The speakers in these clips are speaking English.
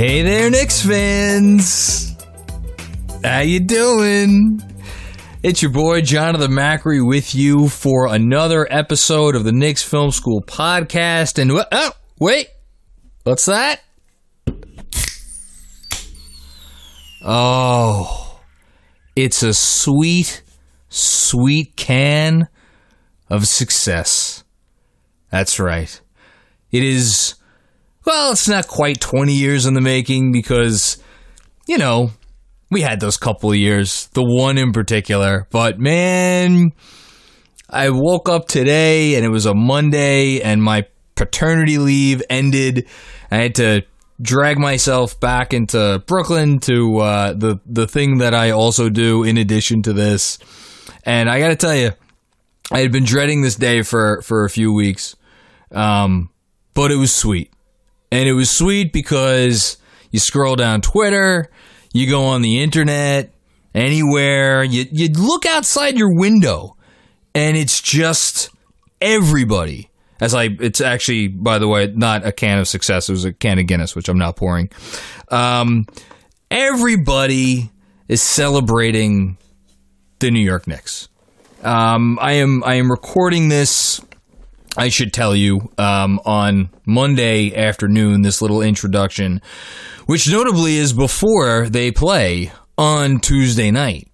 Hey there, Knicks fans! How you doing? It's your boy Jonathan Macri with you for another episode of the Knicks Film School podcast. And uh, oh, wait, what's that? Oh, it's a sweet, sweet can of success. That's right. It is well, it's not quite 20 years in the making because, you know, we had those couple of years, the one in particular. But man, I woke up today and it was a Monday and my paternity leave ended. I had to drag myself back into Brooklyn to uh, the the thing that I also do in addition to this. And I got to tell you, I had been dreading this day for for a few weeks, um, but it was sweet. And it was sweet because you scroll down Twitter, you go on the internet, anywhere, you, you look outside your window, and it's just everybody. As I, it's actually, by the way, not a can of success. It was a can of Guinness, which I'm not pouring. Um, everybody is celebrating the New York Knicks. Um, I am, I am recording this I should tell you um, on Monday afternoon this little introduction, which notably is before they play on Tuesday night.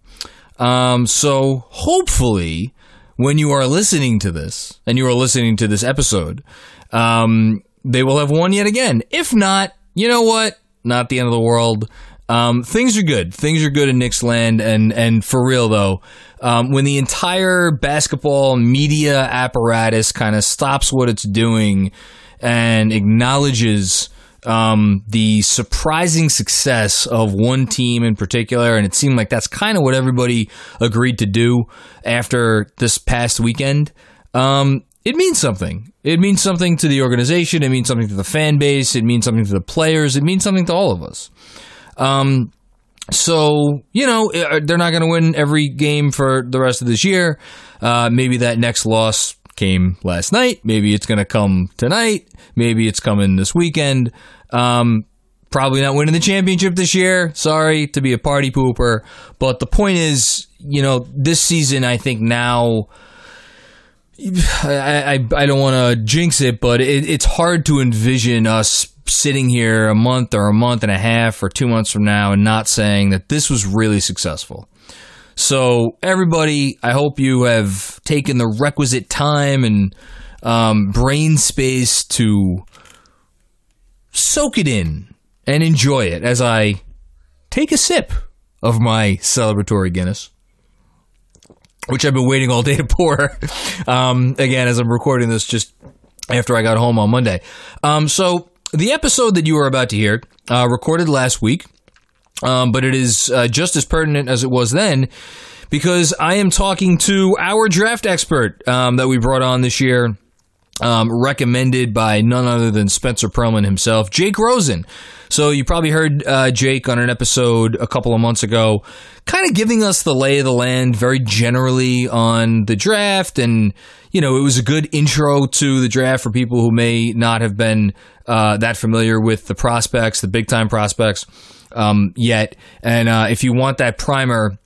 Um, so hopefully, when you are listening to this and you are listening to this episode, um, they will have won yet again. If not, you know what? Not the end of the world. Um, things are good. Things are good in Knicks land, and and for real though, um, when the entire basketball media apparatus kind of stops what it's doing and acknowledges um, the surprising success of one team in particular, and it seemed like that's kind of what everybody agreed to do after this past weekend. Um, it means something. It means something to the organization. It means something to the fan base. It means something to the players. It means something to all of us. Um, so, you know, uh, they're not going to win every game for the rest of this year. Uh, maybe that next loss came last night. Maybe it's going to come tonight. Maybe it's coming this weekend. Um, probably not winning the championship this year. Sorry to be a party pooper. But the point is, you know, this season, I think now. I, I, I don't want to jinx it, but it, it's hard to envision us sitting here a month or a month and a half or two months from now and not saying that this was really successful. So, everybody, I hope you have taken the requisite time and um, brain space to soak it in and enjoy it as I take a sip of my celebratory Guinness, which I've been waiting all day to pour. Um, again, as I'm recording this just after I got home on Monday. Um, so, the episode that you are about to hear, uh, recorded last week, um, but it is uh, just as pertinent as it was then because I am talking to our draft expert um, that we brought on this year, um, recommended by none other than Spencer Pearlman himself, Jake Rosen. So you probably heard uh, Jake on an episode a couple of months ago, kind of giving us the lay of the land very generally on the draft. And, you know, it was a good intro to the draft for people who may not have been uh, that familiar with the prospects, the big time prospects um, yet. And uh, if you want that primer,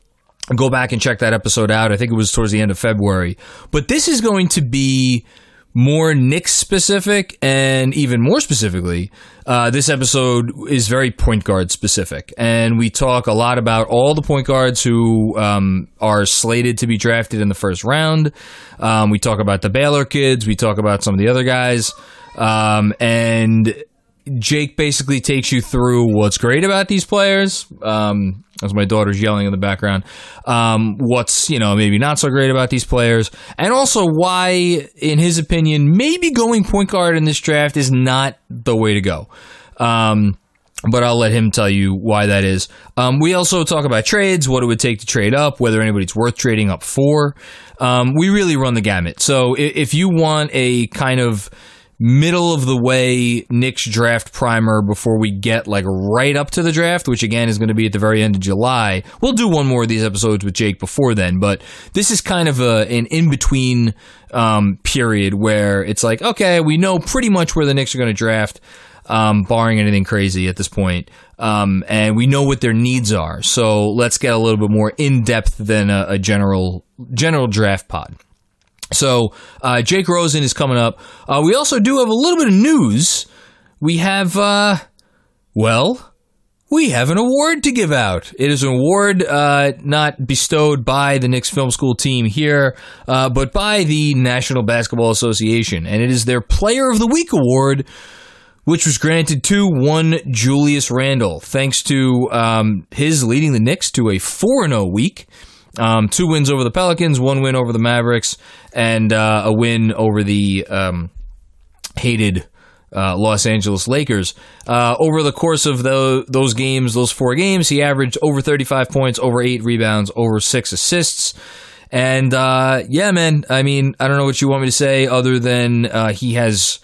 go back and check that episode out. I think it was towards the end of February. But this is going to be more Knicks specific, and even more specifically, uh, this episode is very point guard specific. And we talk a lot about all the point guards who um, are slated to be drafted in the first round. Um, we talk about the Baylor kids, we talk about some of the other guys. Um, and Jake basically takes you through what's great about these players. Um, as my daughter's yelling in the background, um, what's you know maybe not so great about these players, and also why, in his opinion, maybe going point guard in this draft is not the way to go. Um, but I'll let him tell you why that is. Um, we also talk about trades, what it would take to trade up, whether anybody's worth trading up for. Um, we really run the gamut. So if, if you want a kind of middle of the way Knicks draft primer before we get like right up to the draft, which again is going to be at the very end of July. We'll do one more of these episodes with Jake before then, but this is kind of a, an in between um, period where it's like, okay, we know pretty much where the Knicks are going to draft. Um, barring anything crazy at this point. Um, and we know what their needs are. So let's get a little bit more in depth than a, a general general draft pod. So uh, Jake Rosen is coming up. Uh, we also do have a little bit of news. We have, uh, well, we have an award to give out. It is an award uh, not bestowed by the Knicks Film School team here, uh, but by the National Basketball Association, and it is their Player of the Week award. Which was granted to one Julius Randle, thanks to um, his leading the Knicks to a 4 0 week. Um, two wins over the Pelicans, one win over the Mavericks, and uh, a win over the um, hated uh, Los Angeles Lakers. Uh, over the course of the, those games, those four games, he averaged over 35 points, over eight rebounds, over six assists. And uh, yeah, man, I mean, I don't know what you want me to say other than uh, he has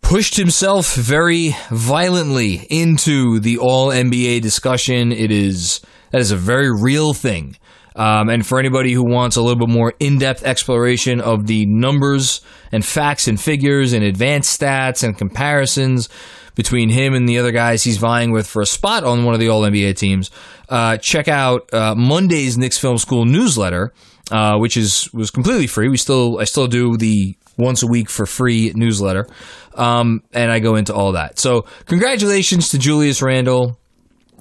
pushed himself very violently into the all NBA discussion. It is that is a very real thing. Um, and for anybody who wants a little bit more in depth exploration of the numbers and facts and figures and advanced stats and comparisons between him and the other guys he's vying with for a spot on one of the All NBA teams, uh, check out uh, Monday's Knicks Film School newsletter, uh, which is was completely free. We still I still do the once a week for free newsletter, um, and I go into all that. So congratulations to Julius Randle.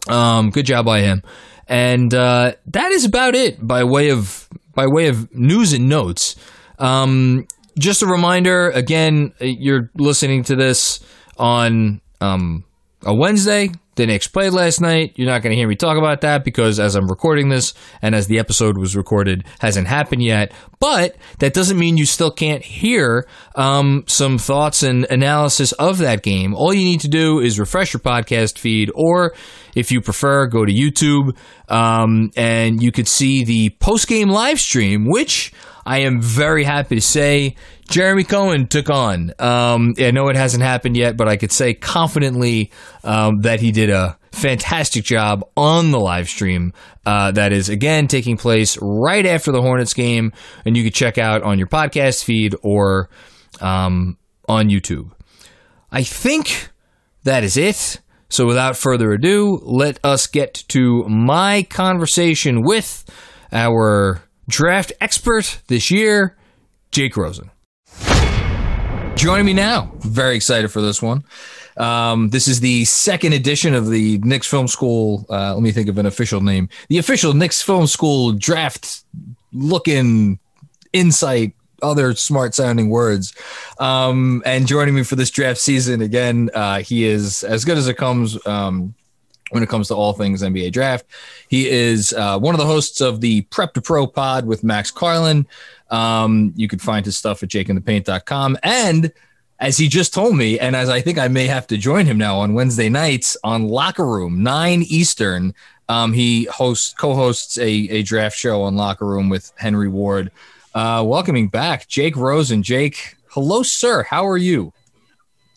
Um, good job by him. And uh, that is about it by way of by way of news and notes. Um, just a reminder, again, you're listening to this on um, a Wednesday. The Knicks played last night. You're not going to hear me talk about that because as I'm recording this and as the episode was recorded, hasn't happened yet. But that doesn't mean you still can't hear um, some thoughts and analysis of that game. All you need to do is refresh your podcast feed, or if you prefer, go to YouTube um, and you could see the post game live stream, which I am very happy to say Jeremy Cohen took on. Um, I know it hasn't happened yet, but I could say confidently um, that he did a fantastic job on the live stream. Uh, that is again taking place right after the Hornets game, and you can check out on your podcast feed or um, on YouTube. I think that is it. So without further ado, let us get to my conversation with our draft expert this year, Jake Rosen. Joining me now, very excited for this one. Um, this is the second edition of the Knicks Film School. Uh, let me think of an official name. The official Knicks Film School draft looking insight, other smart sounding words. Um, and joining me for this draft season again, uh, he is as good as it comes. Um, when it comes to all things NBA draft, he is uh, one of the hosts of the Prep to Pro pod with Max Carlin. Um, you can find his stuff at jakeinthepaint.com. And as he just told me, and as I think I may have to join him now on Wednesday nights on Locker Room, 9 Eastern, um, he hosts co-hosts a, a draft show on Locker Room with Henry Ward. Uh, welcoming back Jake Rosen. Jake, hello, sir. How are you?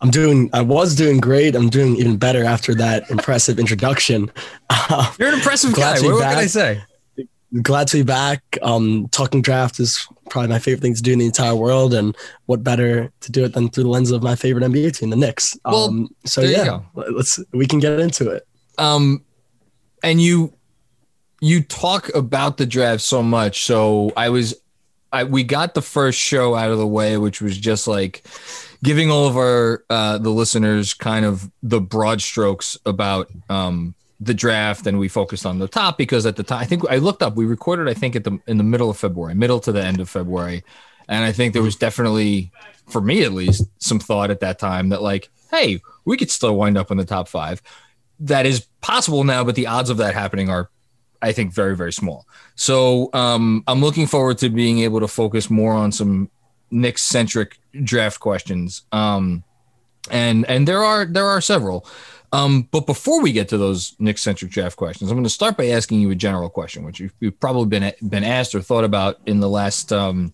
I'm doing. I was doing great. I'm doing even better after that impressive introduction. You're an impressive guy. What, what can I say? glad to be back. Um, talking draft is probably my favorite thing to do in the entire world, and what better to do it than through the lens of my favorite NBA team, the Knicks. Well, um, so yeah, let's we can get into it. Um, and you you talk about the draft so much, so I was, I we got the first show out of the way, which was just like giving all of our uh, the listeners kind of the broad strokes about um the draft and we focused on the top because at the time I think I looked up we recorded I think at the in the middle of February middle to the end of February. And I think there was definitely for me at least some thought at that time that like hey we could still wind up in the top 5 that is possible now but the odds of that happening are I think very very small. So um, I'm looking forward to being able to focus more on some Knicks centric draft questions um, and and there are there are several um, but before we get to those Nick centric draft questions, I'm going to start by asking you a general question, which you've, you've probably been been asked or thought about in the last. Um,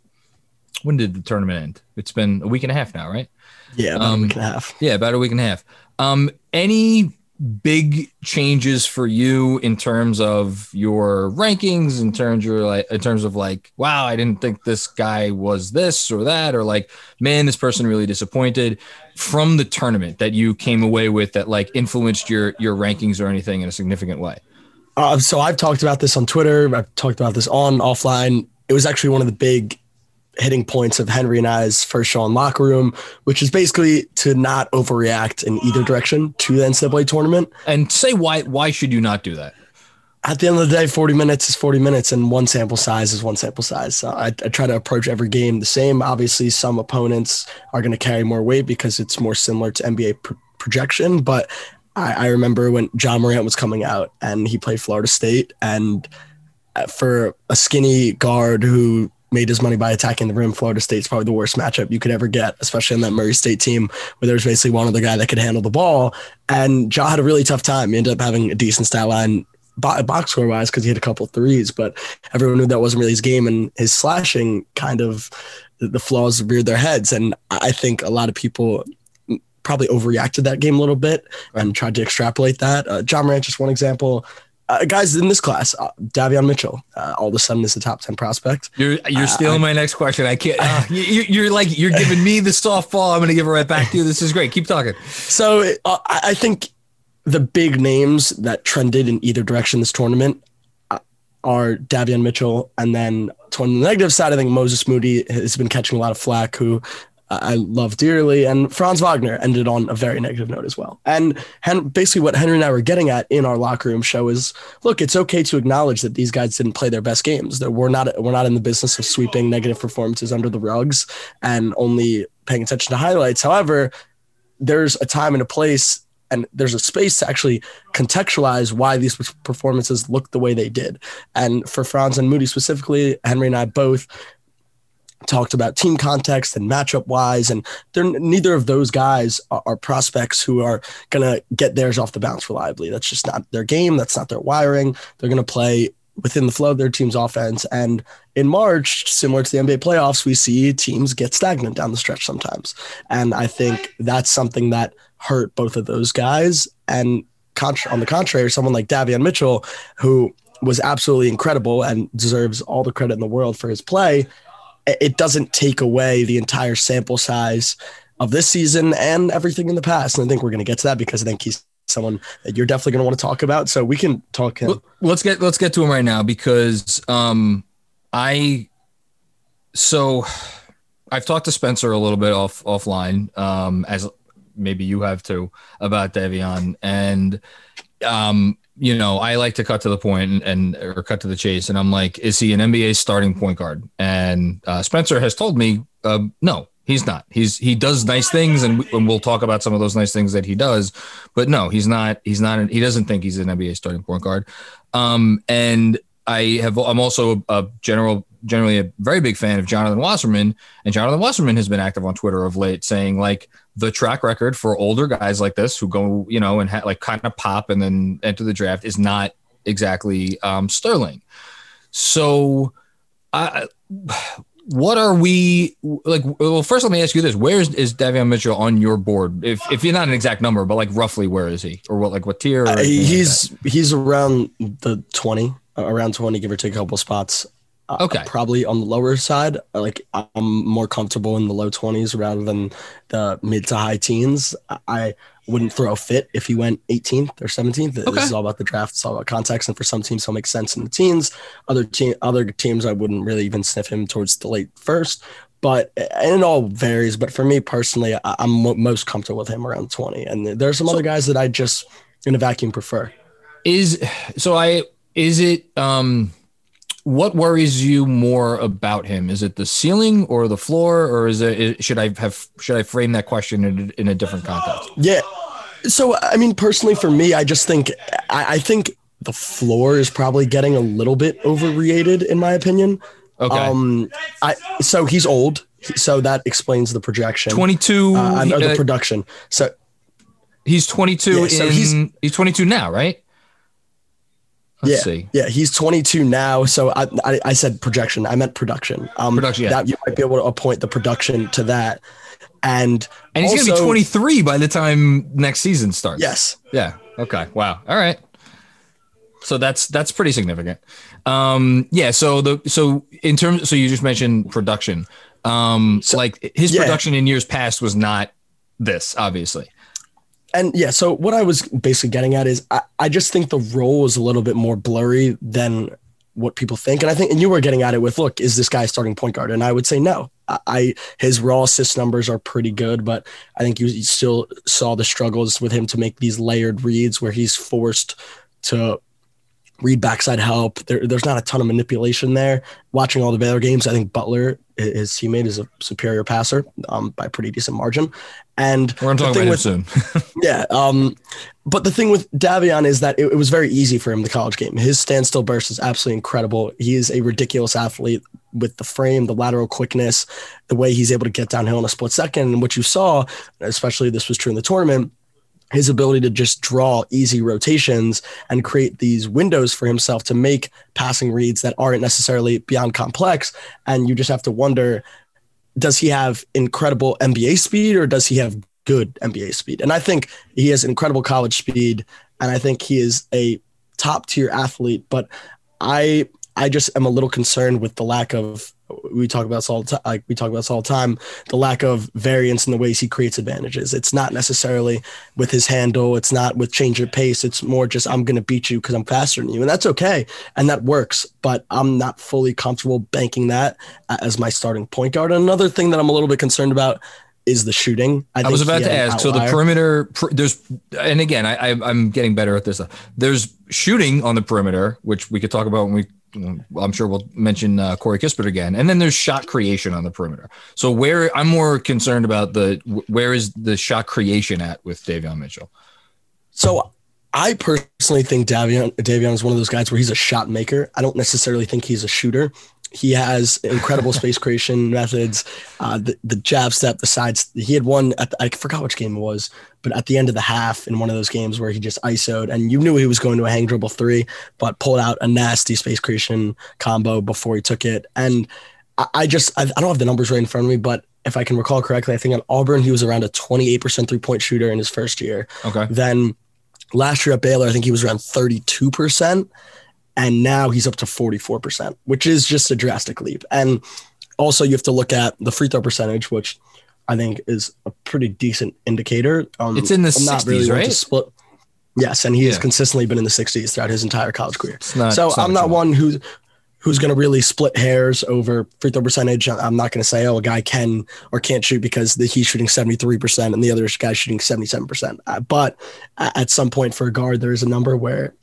when did the tournament end? It's been a week and a half now, right? Yeah, about um, a week and a half. Yeah, about a week and a half. Um, any big changes for you in terms of your rankings in terms of like in terms of like wow i didn't think this guy was this or that or like man this person really disappointed from the tournament that you came away with that like influenced your your rankings or anything in a significant way? Uh, so i've talked about this on twitter i've talked about this on offline. It was actually one of the big hitting points of Henry and I's first show in locker room, which is basically to not overreact in either direction to the NCAA tournament. And say why why should you not do that? At the end of the day, 40 minutes is 40 minutes, and one sample size is one sample size. So I, I try to approach every game the same. Obviously, some opponents are going to carry more weight because it's more similar to NBA pr- projection. But I, I remember when Ja Morant was coming out and he played Florida State, and uh, for a skinny guard who made his money by attacking the rim. Florida State's probably the worst matchup you could ever get, especially on that Murray State team where there was basically one other guy that could handle the ball. And Ja had a really tough time. He ended up having a decent stat line box score wise because he had a couple threes, but everyone knew that wasn't really his game. And his slashing kind of the flaws reared their heads. And I think a lot of people probably overreacted that game a little bit and tried to extrapolate that. Uh, Ja Morant, just one example uh, guys in this class, uh, Davion Mitchell, uh, all of a sudden is a top ten prospect. You're you're uh, stealing my next question. I can't. Uh, you, are like you're giving me the softball. I'm going to give it right back to you. This is great. Keep talking. So uh, I think the big names that trended in either direction this tournament are Davion Mitchell, and then on the negative side, I think Moses Moody has been catching a lot of flack. Who I love dearly. And Franz Wagner ended on a very negative note as well. And Hen- basically, what Henry and I were getting at in our locker room show is, look, it's okay to acknowledge that these guys didn't play their best games. That we're not we're not in the business of sweeping negative performances under the rugs and only paying attention to highlights. However, there's a time and a place and there's a space to actually contextualize why these performances look the way they did. And for Franz and Moody specifically, Henry and I both talked about team context and matchup wise, and they're neither of those guys are, are prospects who are gonna get theirs off the bounce reliably. That's just not their game. That's not their wiring. They're gonna play within the flow of their team's offense. And in March, similar to the NBA playoffs, we see teams get stagnant down the stretch sometimes. And I think that's something that hurt both of those guys. And on the contrary, someone like Davion Mitchell, who was absolutely incredible and deserves all the credit in the world for his play, it doesn't take away the entire sample size of this season and everything in the past. And I think we're going to get to that because I think he's someone that you're definitely going to want to talk about. So we can talk him. Let's get let's get to him right now because um I so I've talked to Spencer a little bit off offline, um, as maybe you have too, about Davion, and um, you know, I like to cut to the point and, and or cut to the chase, and I'm like, is he an NBA starting point guard? And uh, Spencer has told me, uh, no, he's not. He's he does nice things, and, we, and we'll talk about some of those nice things that he does. But no, he's not. He's not. An, he doesn't think he's an NBA starting point guard. Um, and I have. I'm also a, general generally a very big fan of Jonathan Wasserman, and Jonathan Wasserman has been active on Twitter of late, saying like the track record for older guys like this who go, you know, and ha- like kind of pop and then enter the draft is not exactly um, sterling. So, I, what are we like? Well, first, let me ask you this: Where is, is Davion Mitchell on your board? If if you're not an exact number, but like roughly, where is he, or what like what tier? Uh, he's like he's around the twenty, around twenty, give or take a couple spots. Uh, okay. probably on the lower side. Like I'm more comfortable in the low 20s rather than the mid to high teens. I wouldn't throw a fit if he went 18th or 17th. Okay. This is all about the draft. It's all about context. And for some teams, he'll make sense in the teens. Other team, other teams, I wouldn't really even sniff him towards the late first. But and it all varies. But for me personally, I, am most comfortable with him around 20. And there are some so, other guys that I just in a vacuum prefer. Is so I is it um what worries you more about him? Is it the ceiling or the floor, or is it should I have should I frame that question in, in a different context? Yeah. So I mean, personally, for me, I just think I, I think the floor is probably getting a little bit overrated, in my opinion. Okay. Um, I so he's old, so that explains the projection. Twenty two, uh, the uh, production. So he's twenty two. Yeah, so he's he's twenty two now, right? Let's yeah, see. Yeah, he's 22 now. So I, I, I said projection. I meant production. Um, production. Yeah. That you might be able to appoint the production to that, and and he's also, gonna be 23 by the time next season starts. Yes. Yeah. Okay. Wow. All right. So that's that's pretty significant. Um, yeah. So the so in terms, so you just mentioned production. Um, so, like his yeah. production in years past was not this, obviously and yeah, so what I was basically getting at is I, I just think the role is a little bit more blurry than what people think. And I think, and you were getting at it with, look, is this guy starting point guard? And I would say no. I, I his raw assist numbers are pretty good, but I think you still saw the struggles with him to make these layered reads where he's forced to read backside help. There, there's not a ton of manipulation there. Watching all the Baylor games, I think Butler, his teammate, is a superior passer um, by a pretty decent margin. And we're going to talk about with, him soon. yeah. Um, but the thing with Davion is that it, it, was very easy for him the college game. His standstill burst is absolutely incredible. He is a ridiculous athlete with the frame, the lateral quickness, the way he's able to get downhill in a split second. And what you saw, especially this was true in the tournament, his ability to just draw easy rotations and create these windows for himself to make passing reads that aren't necessarily beyond complex. And you just have to wonder does he have incredible NBA speed or does he have good NBA speed? And I think he has incredible college speed, and I think he is a top tier athlete. But I I just am a little concerned with the lack of we talk about this all the time. Like we talk about this all the time. The lack of variance in the ways he creates advantages. It's not necessarily with his handle. It's not with change of pace. It's more just I'm going to beat you because I'm faster than you, and that's okay, and that works. But I'm not fully comfortable banking that as my starting point guard. And another thing that I'm a little bit concerned about is the shooting. I, I was about to ask. So the perimeter, there's, and again, I, I am getting better at this. There's shooting on the perimeter, which we could talk about when we I'm sure we'll mention uh, Corey Kispert again, and then there's shot creation on the perimeter. So where I'm more concerned about the where is the shot creation at with Davion Mitchell? So I personally think Davion Davion is one of those guys where he's a shot maker. I don't necessarily think he's a shooter he has incredible space creation methods. Uh, the, the jab step, the sides. He had one at the, I forgot which game it was, but at the end of the half in one of those games where he just isoed and you knew he was going to a hang dribble three, but pulled out a nasty space creation combo before he took it. And I, I just I, I don't have the numbers right in front of me, but if I can recall correctly, I think at Auburn he was around a 28% three point shooter in his first year. Okay. Then last year at Baylor, I think he was around 32% and now he's up to 44%, which is just a drastic leap. And also, you have to look at the free throw percentage, which I think is a pretty decent indicator. Um, it's in the I'm 60s, really right? Split. Yes, and he yeah. has consistently been in the 60s throughout his entire college career. Not, so I'm not one who, who's going to really split hairs over free throw percentage. I'm not going to say, oh, a guy can or can't shoot because the, he's shooting 73% and the other guy's shooting 77%. Uh, but at some point for a guard, there is a number where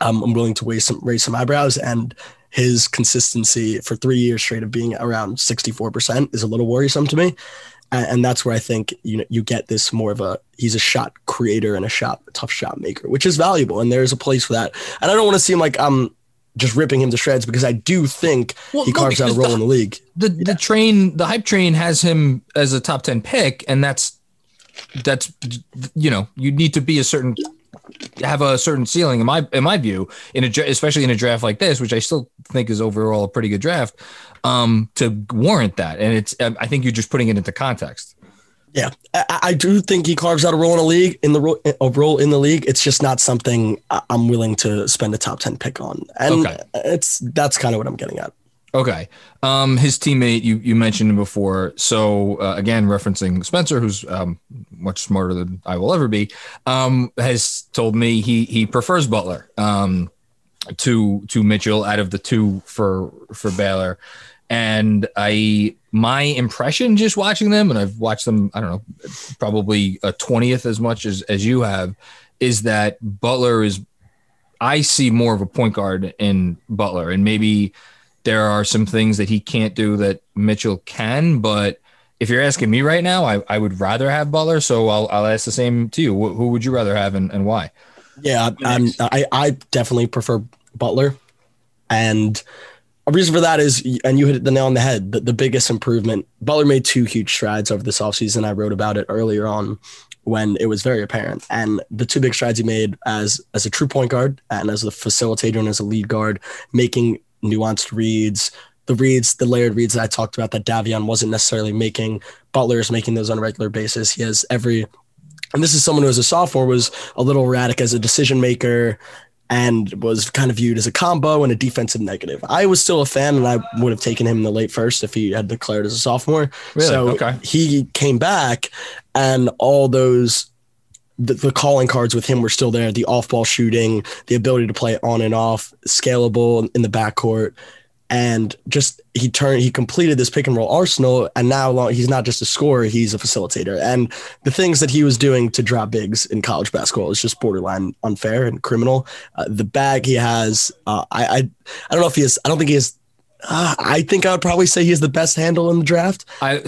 um, I'm willing to raise some, raise some eyebrows. And his consistency for three years straight of being around 64% is a little worrisome to me. And, and that's where I think you know you get this more of a he's a shot creator and a shot a tough shot maker, which is valuable, and there's a place for that. And I don't want to seem like I'm just ripping him to shreds because I do think well, he carves no, out a role the, in the league. The yeah. the train, the hype train has him as a top 10 pick, and that's that's you know, you need to be a certain have a certain ceiling in my in my view in a especially in a draft like this which I still think is overall a pretty good draft um to warrant that and it's I think you're just putting it into context yeah, I, I, do think he carves out a role in the league. In the ro- a role in the league, it's just not something I'm willing to spend a top ten pick on, and okay. it's that's kind of what I'm getting at. Okay, um, his teammate you you mentioned him before. So uh, again, referencing Spencer, who's um, much smarter than I will ever be, um, has told me he he prefers Butler um, to to Mitchell out of the two for for Baylor and I my impression just watching them, and I've watched them, I don't know, probably a twentieth as much as as you have, is that Butler is. I see more of a point guard in Butler, and maybe there are some things that he can't do that Mitchell can, but if you're asking me right now, I, I would rather have Butler. So I'll, I'll ask the same to you. Who, who would you rather have and, and why? Yeah, I'm, I, I definitely prefer Butler. And a reason for that is, and you hit the nail on the head, the, the biggest improvement. Butler made two huge strides over this offseason. I wrote about it earlier on when it was very apparent. And the two big strides he made as as a true point guard and as a facilitator and as a lead guard, making nuanced reads, the reads, the layered reads that I talked about that Davion wasn't necessarily making. Butler is making those on a regular basis. He has every and this is someone who as a sophomore was a little erratic as a decision maker and was kind of viewed as a combo and a defensive negative. I was still a fan and I would have taken him in the late first if he had declared as a sophomore. Really? So okay. he came back and all those the, the, calling cards with him were still there. The off ball shooting, the ability to play on and off, scalable in the backcourt and just he turned he completed this pick and roll arsenal and now he's not just a scorer he's a facilitator and the things that he was doing to drop bigs in college basketball is just borderline unfair and criminal uh, the bag he has uh, I, I i don't know if he is i don't think he is uh, I think I would probably say he has the best handle in the draft. I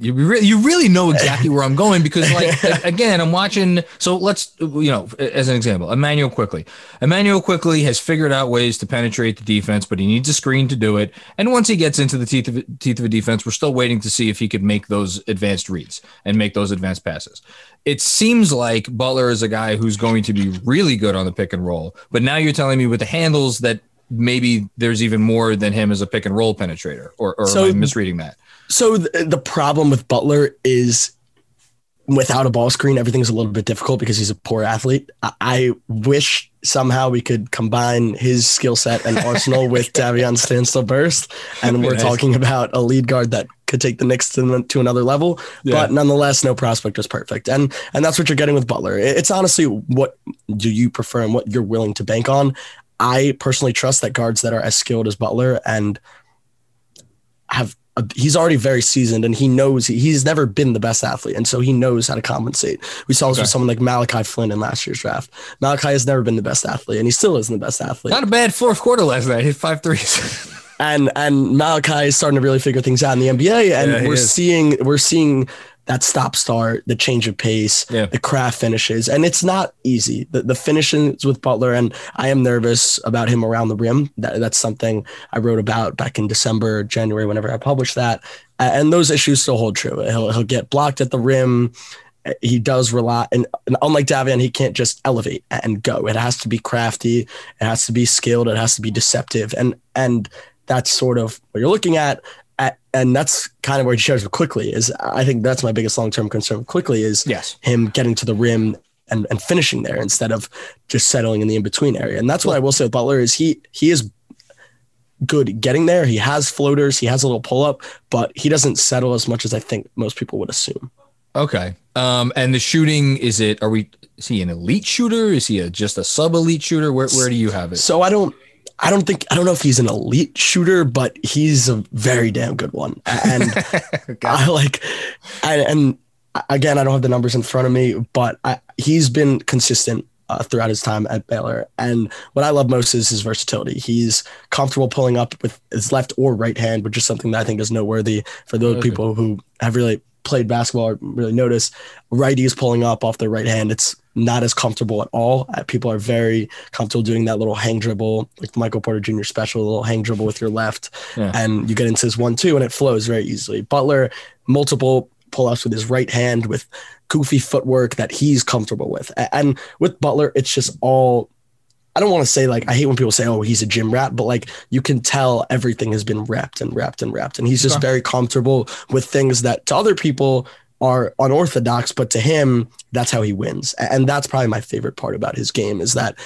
you really, you really know exactly where I'm going because, like, again, I'm watching. So let's, you know, as an example, Immanuel Quickley Immanuel Quickley has figured out ways to penetrate the defense, but he needs a screen to do it. And once he gets into the teeth of teeth of a defense, we're still waiting to see if he could make those advanced reads and make those advanced passes. It seems like Butler is a guy who's going to be really good on the pick and roll, but now you're telling me with the handles that maybe there's even more than him as a pick and roll penetrator, or, or so, am I misreading that? So the, the problem with Butler is without a ball screen, everything's a little bit difficult because he's a poor athlete. I, I wish somehow we could combine his skill set and arsenal with Davion standstill burst, and we're nice. talking about a lead guard that could take the Knicks to, to another level. Yeah. But nonetheless, no prospect is perfect, and and that's what you're getting with Butler. It's honestly what do you prefer and what you're willing to bank on. I personally trust that guards that are as skilled as Butler and have uh, he's already very seasoned and he knows he, he's never been the best athlete. And so he knows how to compensate. We saw this okay. with someone like Malachi Flynn in last year's draft. Malachi has never been the best athlete and he still isn't the best athlete. Not a bad fourth quarter last night. He hit five threes. and and Malachi is starting to really figure things out in the NBA. And yeah, we're is. seeing we're seeing that stop start, the change of pace, yeah. the craft finishes. And it's not easy. The, the finishes with Butler, and I am nervous about him around the rim. That, that's something I wrote about back in December, January, whenever I published that. And those issues still hold true. He'll, he'll get blocked at the rim. Uh, he does rely, and, and unlike Davion, he can't just elevate and go. It has to be crafty. It has to be skilled. It has to be deceptive. And and that's sort of what you're looking at and that's kind of where he shares with Quickley is I think that's my biggest long term concern Quickley is yes. him getting to the rim and, and finishing there instead of just settling in the in between area. And that's what I will say with Butler is he he is good getting there. He has floaters, he has a little pull up, but he doesn't settle as much as I think most people would assume. Okay. Um, and the shooting is it? Are we? Is he an elite shooter? Is he a, just a sub elite shooter? Where where do you have it? So I don't I don't think I don't know if he's an elite shooter, but he's a very damn good one. And I like, and, and, again, I don't have the numbers in front of me, but I, he's been consistent uh, throughout his time at Baylor. And what I love most is his versatility. He's comfortable pulling up with his left or right hand, which is something that I think is noteworthy for those people who have really played basketball really notice righties pulling up off their right hand. It's not as comfortable at all. Uh, people are very comfortable doing that little hang dribble, like Michael Porter Jr. special, little hang dribble with your left, yeah. and you get into his one two, and it flows very easily. Butler, multiple pull ups with his right hand with goofy footwork that he's comfortable with, and with Butler, it's just all. I don't want to say like I hate when people say, "Oh, he's a gym rat," but like you can tell everything has been wrapped and wrapped and wrapped, and he's just very comfortable with things that to other people are unorthodox, but to him, that's how he wins. And that's probably my favorite part about his game is that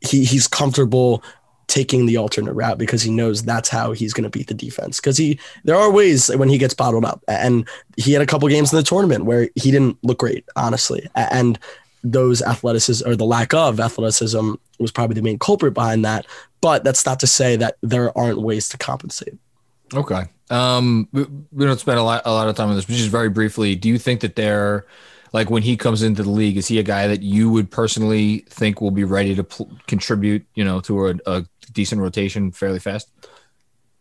he he's comfortable taking the alternate route because he knows that's how he's going to beat the defense. Because he there are ways when he gets bottled up, and he had a couple games in the tournament where he didn't look great, honestly, and those athleticism or the lack of athleticism was probably the main culprit behind that. But that's not to say that there aren't ways to compensate. Okay. Um, we don't spend a lot a lot of time on this, but just very briefly, do you think that they're like when he comes into the league, is he a guy that you would personally think will be ready to pl- contribute, you know, to a, a decent rotation fairly fast?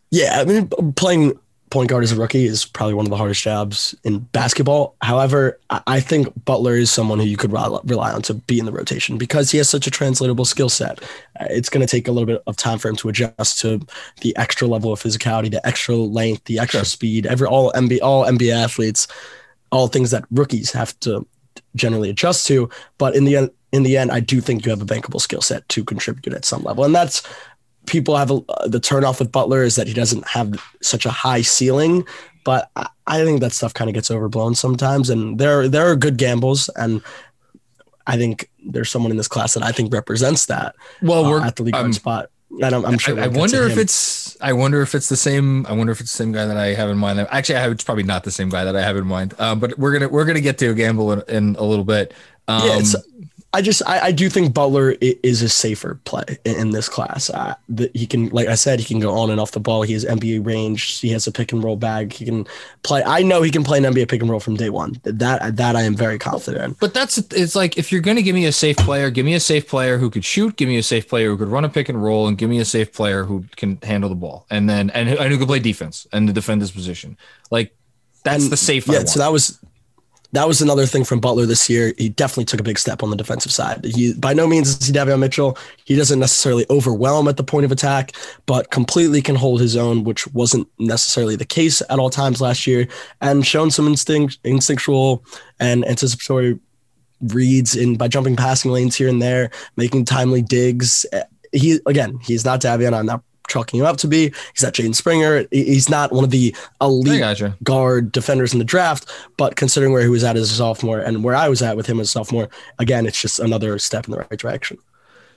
Yeah, I mean, playing point guard as a rookie is probably one of the hardest jobs in basketball. However, I think Butler is someone who you could rely on to be in the rotation because he has such a translatable skill set. Uh, it's going to take a little bit of time for him to adjust to the extra level of physicality, the extra length, the extra sure. speed. Every all NBA all NBA athletes, all things that rookies have to generally adjust to. But in the end, in the end, I do think you have a bankable skill set to contribute at some level, and that's people have a, the turnoff with Butler is that he doesn't have such a high ceiling, but I, I think that stuff kind of gets overblown sometimes. And there there are good gambles, and I think there's someone in this class that I think represents that. Well, we're uh, at the league um, spot. And I'm, I'm sure. I, I wonder if it's. I wonder if it's the same. I wonder if it's the same guy that I have in mind. Actually, I have, it's probably not the same guy that I have in mind. Um, but we're gonna we're gonna get to a gamble in, in a little bit. Um, yeah, I just I, I, do think Butler is a safer play in, in this class. Uh, that he can, like I said, he can go on and off the ball. He has NBA range. He has a pick and roll bag. He can play. I know he can play an NBA pick and roll from day one. That that I am very confident in. But that's it's like if you're going to give me a safe player, give me a safe player who could shoot. Give me a safe player who could run a pick and roll, and give me a safe player who can handle the ball, and then and, and who can play defense and defend his position. Like that's and, the safe. Yeah. So that was that was another thing from Butler this year. He definitely took a big step on the defensive side. He by no means is he Davion Mitchell. He doesn't necessarily overwhelm at the point of attack, but completely can hold his own, which wasn't necessarily the case at all times last year, and shown some instinct, instinctual and anticipatory reads in by jumping passing lanes here and there, making timely digs. He again, he's not Davion. I'm not chalking him up to be. He's not Jaden Springer. He's not one of the elite guard defenders in the draft, but considering where he was at as a sophomore and where I was at with him as a sophomore, again, it's just another step in the right direction.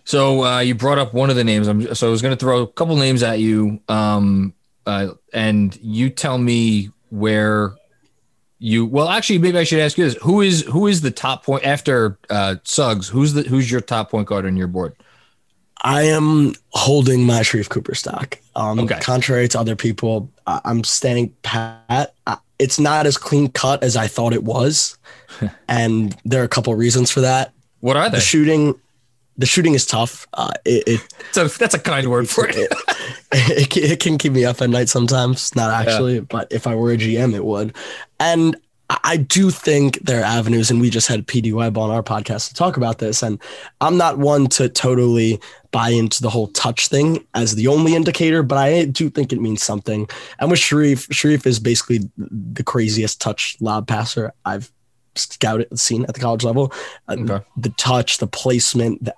So uh, you brought up one of the names. I'm, so I was going to throw a couple names at you, um, uh, and you tell me where you. Well, actually, maybe I should ask you this: Who is who is the top point after uh, Suggs? Who's the who's your top point guard on your board? I am holding my Sharife Cooper stock. Um, okay. Contrary to other people, I'm standing pat. It's not as clean cut as I thought it was, and there are a couple reasons for that. What are they? The shooting, the shooting is tough. Uh, it, it so that's a kind word for it. it, it, it, can keep me up at night sometimes. Not actually, yeah. but if I were a GM, it would. And I do think there are avenues, and we just had PD Webb on our podcast to talk about this. And I'm not one to totally buy into the whole touch thing as the only indicator, but I do think it means something. And with Sharife, Sharife is basically the craziest touch lob passer I've scouted seen at the college level. Uh, okay. The touch, the placement, the,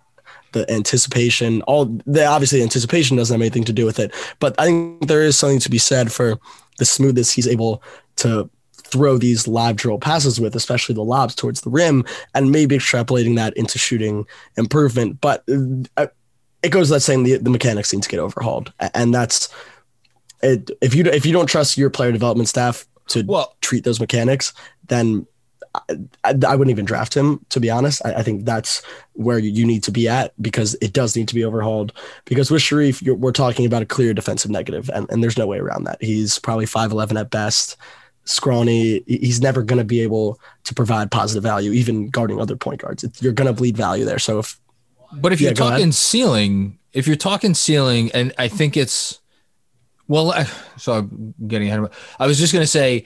the anticipation, all the obviously anticipation doesn't have anything to do with it, but I think there is something to be said for the smoothness he's able to throw these live drill passes with, especially the lobs towards the rim, and maybe extrapolating that into shooting improvement. But uh, it goes without saying the, the mechanics need to get overhauled, and that's it. If you if you don't trust your player development staff to well, treat those mechanics, then I, I wouldn't even draft him to be honest. I, I, think that's where you need to be at because it does need to be overhauled. Because with Sharife, we're talking about a clear defensive negative, and, and there's no way around that. He's probably five eleven at best, scrawny. He's never going to be able to provide positive value, even guarding other point guards. You're going to bleed value there. So if, but if yeah, you're talking ceiling, if you're talking ceiling, and I think it's well, I, so I'm getting ahead of. I was just going to say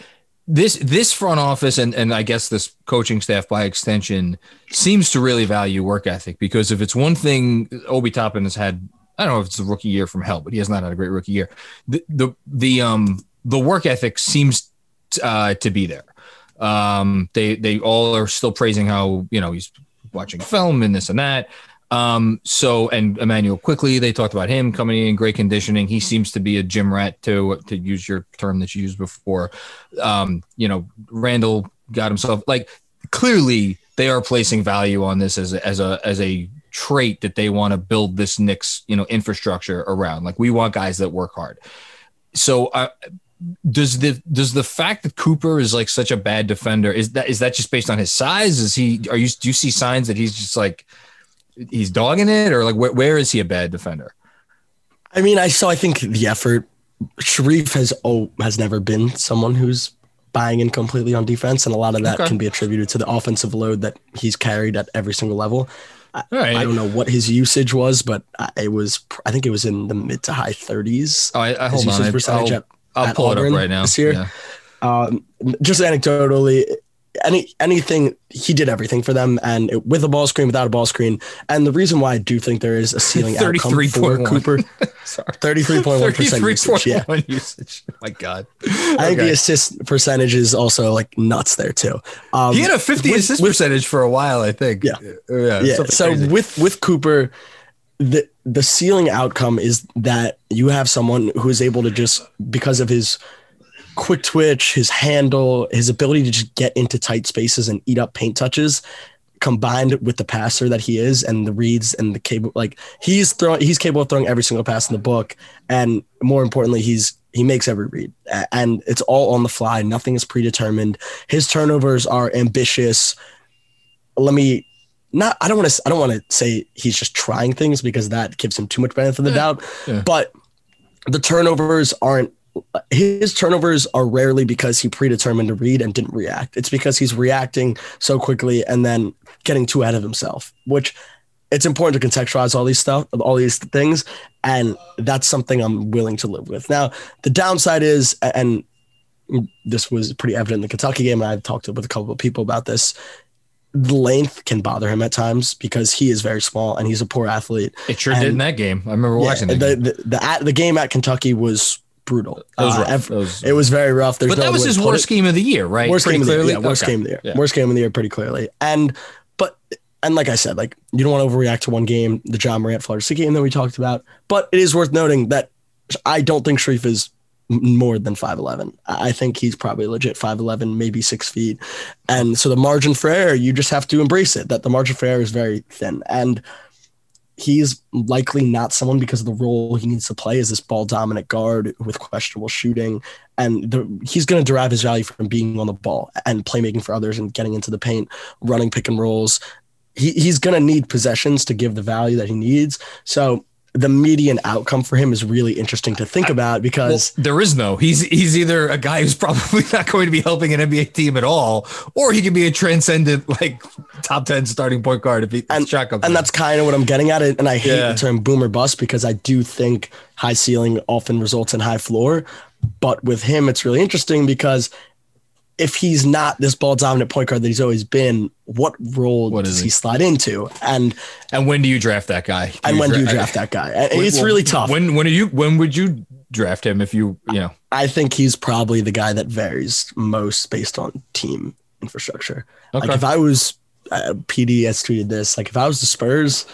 this this front office and and I guess this coaching staff by extension seems to really value work ethic because if it's one thing Obi Toppin has had I don't know if it's a rookie year from hell but he has not had a great rookie year the the, the um the work ethic seems uh, to be there um they they all are still praising how you know he's watching film and this and that um, so and Immanuel Quickley, they talked about him coming in great conditioning. He seems to be a gym rat to to use your term that you used before. Um, you know, Randle got himself like clearly they are placing value on this as a, as a as a trait that they want to build this Knicks you know infrastructure around. Like we want guys that work hard. So uh, does the does the fact that Cooper is like such a bad defender is that is that just based on his size? Is he are you do you see signs that he's just like he's dogging it, or like wh- where is he a bad defender? I mean, I so I think the effort. Sharife has oh has never been someone who's buying in completely on defense, and a lot of that okay. can be attributed to the offensive load that he's carried at every single level. I, right. I don't know what his usage was, but uh, it was I think it was in the mid to high 30s. Oh, I, I hold on. At, I'll pull Auburn it up right now this year. Yeah. Um, just anecdotally, any anything he did everything for them and it, with a ball screen without a ball screen and the reason why i do think there is a ceiling outcome for cooper 33.1 percent usage yeah usage oh my god i okay. think the assist percentage is also like nuts there too um, he had a 50 with, assist with, percentage for a while i think yeah yeah, yeah. so crazy. with with cooper the the ceiling outcome is that you have someone who is able to just because of his quick twitch, his handle, his ability to just get into tight spaces and eat up paint touches combined with the passer that he is and the reads and the cable like he's throwing he's capable of throwing every single pass in the book. And more importantly he's he makes every read. And it's all on the fly. Nothing is predetermined. His turnovers are ambitious. Let me not i don't want to i don't want to say he's just trying things because that gives him too much benefit of the yeah. doubt yeah. but the turnovers aren't his turnovers are rarely because he predetermined to read and didn't react. It's because he's reacting so quickly and then getting too ahead of himself, which it's important to contextualize all these stuff, all these things. And that's something I'm willing to live with. Now, the downside is, and this was pretty evident in the Kentucky game, and I've talked with a couple of people about this. The length can bother him at times because he is very small and he's a poor athlete. It sure and, did in that game. I remember watching the, the, the, the, the game at Kentucky was brutal. It was, uh, it was, it was very rough. There's but no that was his worst it. game of the year, right? Worst pretty game clearly? of the year. Yeah, worst okay. game of the year. Yeah. Worst game of the year, pretty clearly. And but and like I said, like you don't want to overreact to one game, the Ja Morant Florida State game that we talked about. But it is worth noting that I don't think Sharife is more than 5'11. I think he's probably legit 5'11, maybe six feet. And so the margin for error, you just have to embrace it that the margin for error is very thin. And he's likely not someone because of the role he needs to play as this ball dominant guard with questionable shooting. And the, he's going to derive his value from being on the ball and playmaking for others and getting into the paint, running pick and rolls. He, he's going to need possessions to give the value that he needs. So the median outcome for him is really interesting to think about because well, there is no. He's he's either a guy who's probably not going to be helping an NBA team at all, or he could be a transcendent like top ten starting point guard if he and, and that's kind of what I'm getting at. It and I hate yeah. the term boomer bust because I do think high ceiling often results in high floor. But with him, it's really interesting because if he's not this ball dominant point guard that he's always been, what role what does he? he? slide into? And and when do you draft that guy? Do and when dra- do you draft that guy? It's really tough. When when are you when would you draft him if you you know? I think he's probably the guy that varies most based on team infrastructure. Okay. Like if I was uh, PD has tweeted this, like if I was the Spurs,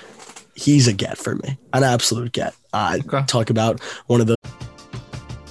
he's a get for me, an absolute get. I okay. talk about one of the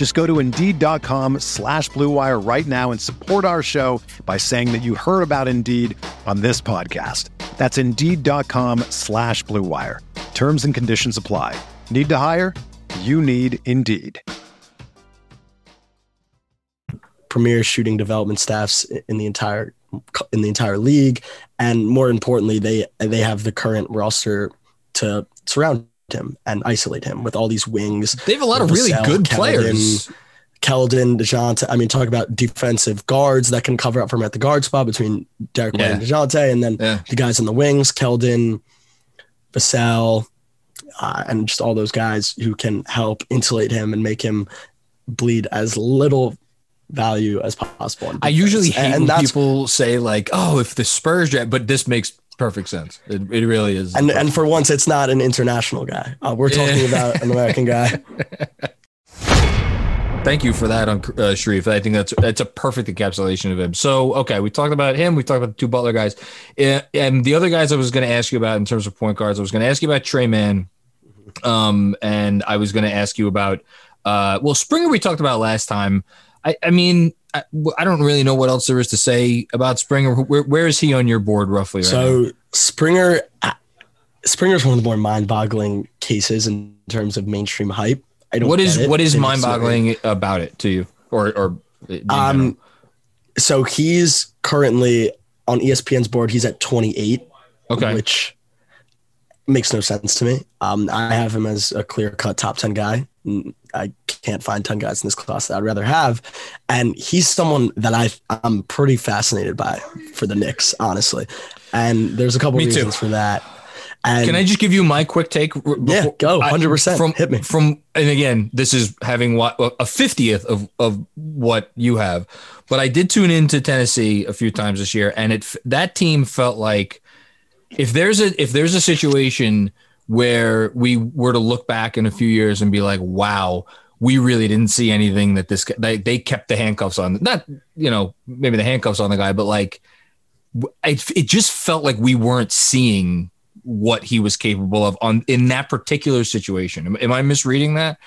Just go to Indeed.com slash BlueWire right now and support our show by saying that you heard about Indeed on this podcast. That's Indeed.com slash BlueWire. Terms and conditions apply. Need to hire? You need Indeed. premier shooting development staffs in the entire in the entire league, and more importantly, they they have the current roster to surround him and isolate him with all these wings. They have a lot of really good Keldon, players. Keldon, DeJounte. I mean, talk about defensive guards that can cover up for him at the guard spot between Derrick White and DeJounte, and then Yeah. the guys on the wings, Keldon, Vassell, uh, and just all those guys who can help insulate him and make him bleed as little value as possible. I usually hate and when people say like, "Oh, if the Spurs," draft," but this makes perfect sense. It, it really is. and and for once, it's not an international guy. Uh, we're talking about an American guy. Thank you for that, on uh, Sharife. I think that's that's a perfect encapsulation of him. So, okay, we talked about him. We talked about the two Butler guys, and the other guys I was going to ask you about in terms of point guards. I was going to ask you about Tre Mann, um, and I was going to ask you about uh, well, Springer. We talked about last time. I, I mean, I, I don't really know what else there is to say about Springer. Where, where is he on your board roughly? Right now? So Springer, uh, Springer's one of the more mind-boggling cases in terms of mainstream hype. I don't. what is it. what is mind-boggling about it to you, or or? Um, so he's currently on ESPN's board. He's at 28, okay, which makes no sense to me. Um, I have him as a clear-cut top 10 guy. Mm, I can't find 10 guys in this class that I'd rather have, and he's someone that I I'm pretty fascinated by for the Knicks, honestly. And there's a couple Me too. reasons for that. And Can I just give you my quick take? r- Yeah, go, 100%. From Hit me. From and again, this is having what a fiftieth of of what you have, but I did tune into Tennessee a few times this year, and it that team felt like if there's a if there's a situation where we were to look back in a few years and be like, wow. We really didn't see anything that this guy- they, they kept the handcuffs on. Not you know maybe the handcuffs on the guy, but like it, it just felt like we weren't seeing what he was capable of on in that particular situation. Am, am I misreading that?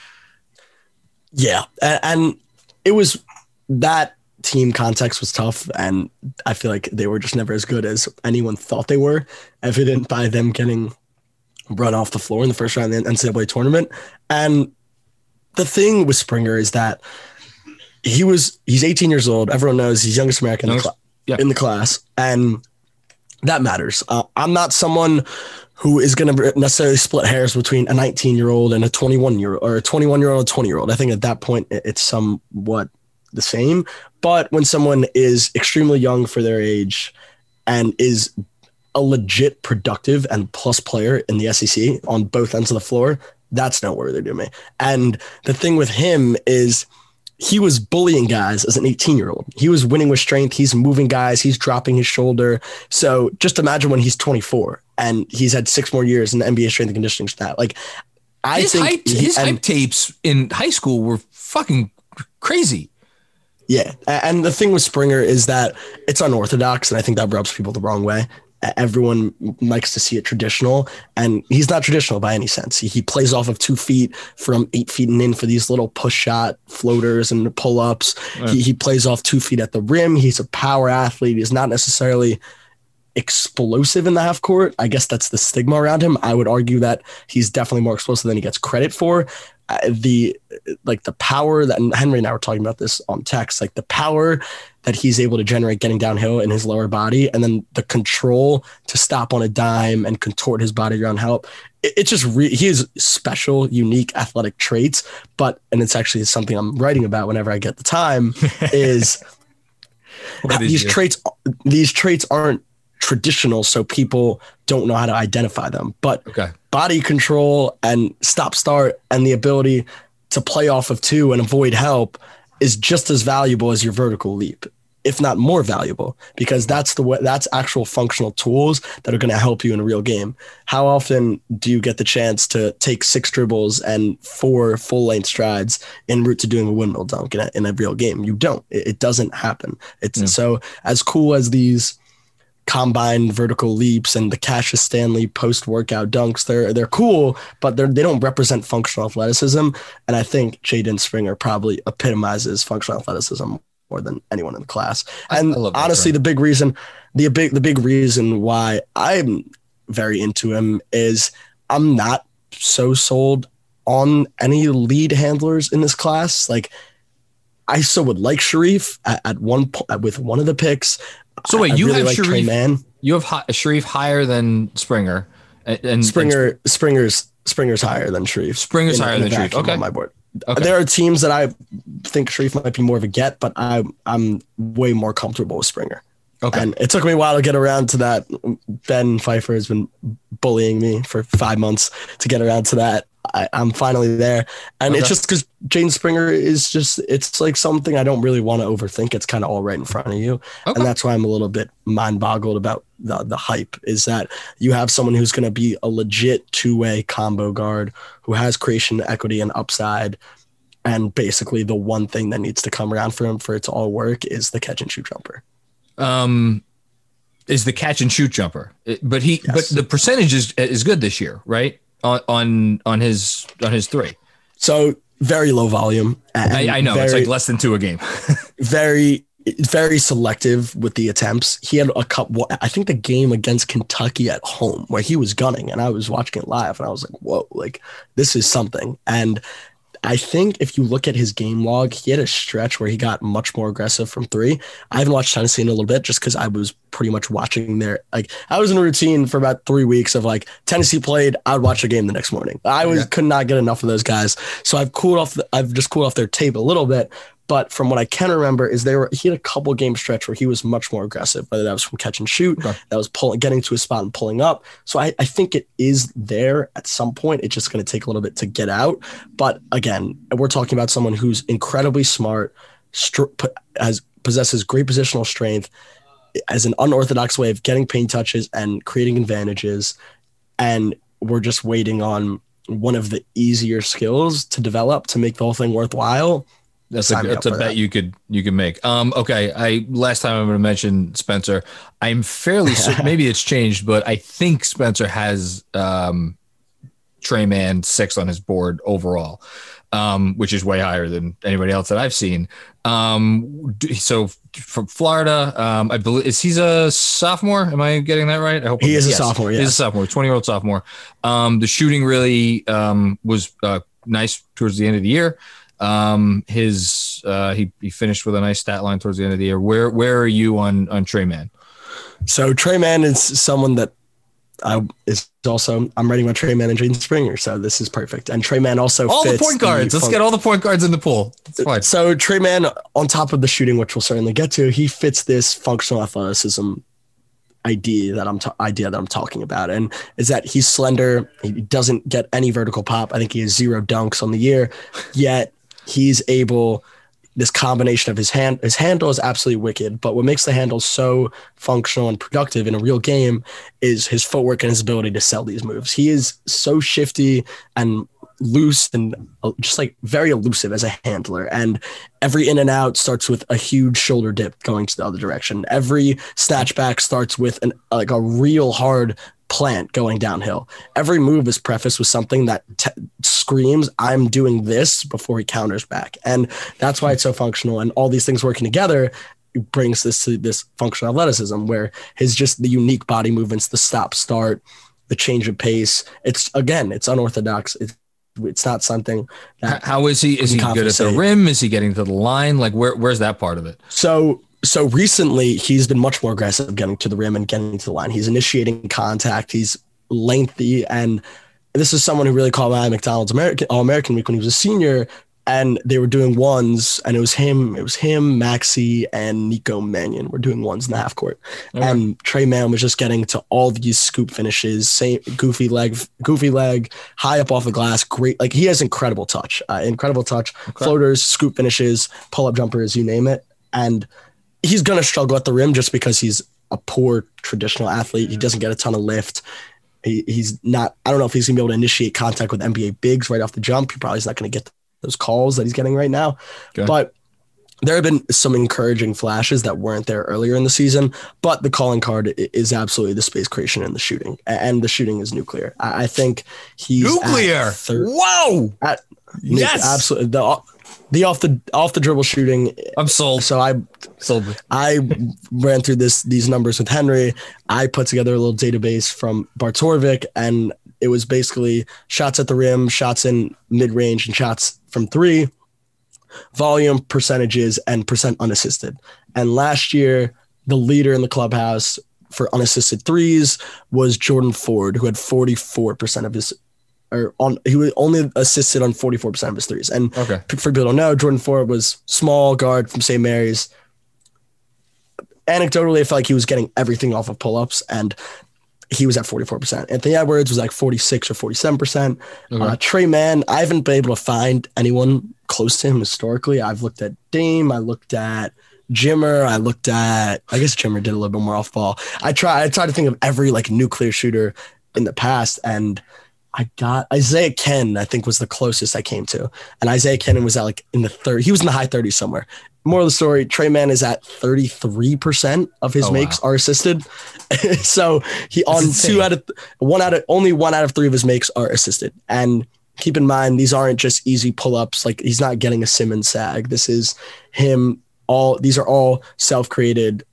Yeah, and it was that team context was tough, and I feel like they were just never as good as anyone thought they were, evident by them getting run off the floor in the first round of the NCAA tournament. And the thing with Springer is that he was he's 18 years old. Everyone knows he's youngest American in the, Youngest- cla- yeah. in the class, and that matters. Uh, I'm not someone who is going to necessarily split hairs between a 19 year old and a 21 year old or a 21 year old and 20 year old. I think at that point it- it's somewhat the same. But when someone is extremely young for their age and is a legit productive and plus player in the SEC on both ends of the floor, that's noteworthy to me. And the thing with him is he was bullying guys as an 18 year old. He was winning with strength. He's moving guys. He's dropping his shoulder. So just imagine when he's 24 and he's had six more years in the NBA strength and conditioning stat. Like, I his think hype, his hype tapes in high school were fucking crazy. Yeah. And the thing with Springer is that it's unorthodox, and I think that rubs people the wrong way. Everyone likes to see it traditional, and he's not traditional by any sense. He, he plays off of two feet from eight feet and in for these little push shot floaters and pull ups. He, he plays off two feet at the rim. He's a power athlete. He's not necessarily explosive in the half court. I guess that's the stigma around him. I would argue that he's definitely more explosive than he gets credit for. Uh, the like the power that and Henry and I were talking about this on text, like the power that he's able to generate getting downhill in his lower body, and then the control to stop on a dime and contort his body around help. It, it's just re- he has special, unique athletic traits. But and it's actually something I'm writing about whenever I get the time is these it? traits these traits aren't traditional, so people don't know how to identify them. But Okay. Body control and stop start and the ability to play off of two and avoid help is just as valuable as your vertical leap if not more valuable because that's the way that's actual functional tools that are going to help you in a real game. How often do you get the chance to take six dribbles and four full length strides en route to doing a windmill dunk in a, in a real game? You don't. It, it doesn't happen. It's Yeah. so as cool as these combined vertical leaps and the Cassius Stanley post workout dunks. They're they're cool, but they're they don't represent functional athleticism. And I think Jaden Springer probably epitomizes functional athleticism more than anyone in the class. And honestly, term. the big reason, the big the big reason why I'm very into him is I'm not so sold on any lead handlers in this class. Like I still would like Sharife at, at one point with one of the picks. So wait, I you really have like Sharife. You have hi- Sharife higher than Springer, and, and Springer Springer's Springer's higher than Sharife. Springer's in- higher in than Sharife. Okay. on my board. Okay. There are teams that I think Sharife might be more of a get, but I I'm way more comfortable with Springer. Okay. And it took me a while to get around to that. Ben Pfeiffer has been bullying me for five months to get around to that. I, I'm finally there. And it's just because Jaden Springer is just, it's like something I don't really want to overthink. It's kind of all right in front of you. Okay. And that's why I'm a little bit mind boggled about the, the hype is that you have someone who's going to be a legit two way combo guard who has creation equity and upside. And basically, the one thing that needs to come around for him for it to all work is the catch and shoot jumper. um, is the catch and shoot jumper, but he, Yes. but the percentage is is good this year, right? On on on his on his three. So very low volume. I, I know it's like less than two a game. very, very selective with the attempts. He had a couple. I think the game against Kentucky at home where he was gunning, and I was watching it live, and I was like, "Whoa! Like this is something." And I think if you look at his game log, he had a stretch where he got much more aggressive from three. I haven't watched Tennessee in a little bit just because I was pretty much watching their like I was in a routine for about three weeks of like Tennessee played, I would watch the game the next morning. I was Okay. could not get enough of those guys. So I've cooled off the, I've just cooled off their tape a little bit. But from what I can remember, is there were he had a couple game stretch where he was much more aggressive, whether that was from catch and shoot, Okay. that was pulling getting to a spot and pulling up. So I, I think it is there at some point. It's just going to take a little bit to get out. But again, we're talking about someone who's incredibly smart, str- has possesses great positional strength, as an unorthodox way of getting paint touches and creating advantages. And we're just waiting on one of the easier skills to develop to make the whole thing worthwhile. That's a Sign that's a bet that. you could you could make. Um, okay, I last time I'm going to mention Spencer. I'm fairly certain maybe it's changed, but I think Spencer has um, Tre Mann six on his board overall, um, which is way higher than anybody else that I've seen. Um, so from Florida, um, I believe is he's a sophomore. Am I getting that right? I hope He I'm- is a sophomore. sophomore, He's a sophomore, twenty year old sophomore. Um, the shooting really um, was uh, nice towards the end of the year. Um, his uh, he he finished with a nice stat line towards the end of the year. Where where are you on on Tre Mann? So Tre Mann is someone that I is also I'm writing about Tre Mann and Jaden Springer. So this is perfect. And Tre Mann also All the point guards. Let's fun- get all the point guards in the pool. Fine. So Tre Mann, on top of the shooting, which we'll certainly get to, he fits this functional athleticism idea that I'm ta- idea that I'm talking about, and is that he's slender. He doesn't get any vertical pop. I think he has zero dunks on the year, yet he's able. This combination of his hand, his handle is absolutely wicked. But what makes the handle so functional and productive in a real game is his footwork and his ability to sell these moves. He is so shifty and loose and uh, just like very elusive as a handler. And every in and out starts with a huge shoulder dip going to the other direction. Every snatch back starts with an like a real hard plant going downhill. Every move is prefaced with something that t- screams, "I'm doing this" before he counters back, and that's why it's so functional. And all these things working together brings this to this functional athleticism, where his just the unique body movements, the stop start, the change of pace. It's again, it's unorthodox. It's it's not something that How is he? Is he good at the rim? Is he getting to the line? Like where where's that part of it? So so recently he's been much more aggressive getting to the rim and getting to the line. He's initiating contact. He's lengthy and this is someone who really caught my eye McDonald's American All American week when he was a senior and they were doing ones, and it was him, it was him, Maxi, and Nico Mannion were doing ones in the half court, and Tre Mann was just getting to all these scoop finishes, same goofy leg, goofy leg, high up off the glass, great, like he has incredible touch, uh, incredible touch, Okay. floaters, scoop finishes, pull up jumpers, you name it, and he's gonna struggle at the rim just because he's a poor traditional athlete. He doesn't get a ton of lift. He, he's not. I don't know if he's gonna be able to initiate contact with NBA bigs right off the jump. He probably is not gonna get those calls that he's getting right now. Okay. But there have been some encouraging flashes that weren't there earlier in the season. But the calling card is absolutely the space creation and the shooting, and the shooting is nuclear. I, I think he's at Nuclear. thir- Whoa. at- Yes. absolutely. The the off the off the dribble shooting. I'm sold. So I Sold. I ran through this these numbers with Henry. I put together a little database from Barttorvik, and it was basically shots at the rim, shots in mid range, and shots from three, volume, percentages, and percent unassisted. And last year, the leader in the clubhouse for unassisted threes was Jordan Ford, who had 44% of his or on he was only assisted on 44% of his threes. And Okay. for people don't know, Jordan Ford was small guard from St. Mary's. Anecdotally, I felt like he was getting everything off of pull-ups, and he was at 44%. Anthony Edwards was like 46 or 47%. Okay. Uh, Tre Mann, I haven't been able to find anyone close to him historically. I've looked at Dame, I looked at Jimmer, I looked at I guess Jimmer did a little bit more off ball. I try I tried to think of every like nuclear shooter in the past and I got Isaiah Ken, I think was the closest I came to. And Isaiah Ken was at like in the third, he was in the high 30s somewhere. More of the story, Tre Mann is at 33% of his Oh, makes wow. are assisted. so he on insane. two out of one out of only one out of three of his makes are assisted. And keep in mind, these aren't just easy pull-ups. Like he's not getting a Simmons sag. This is him all these are all self-created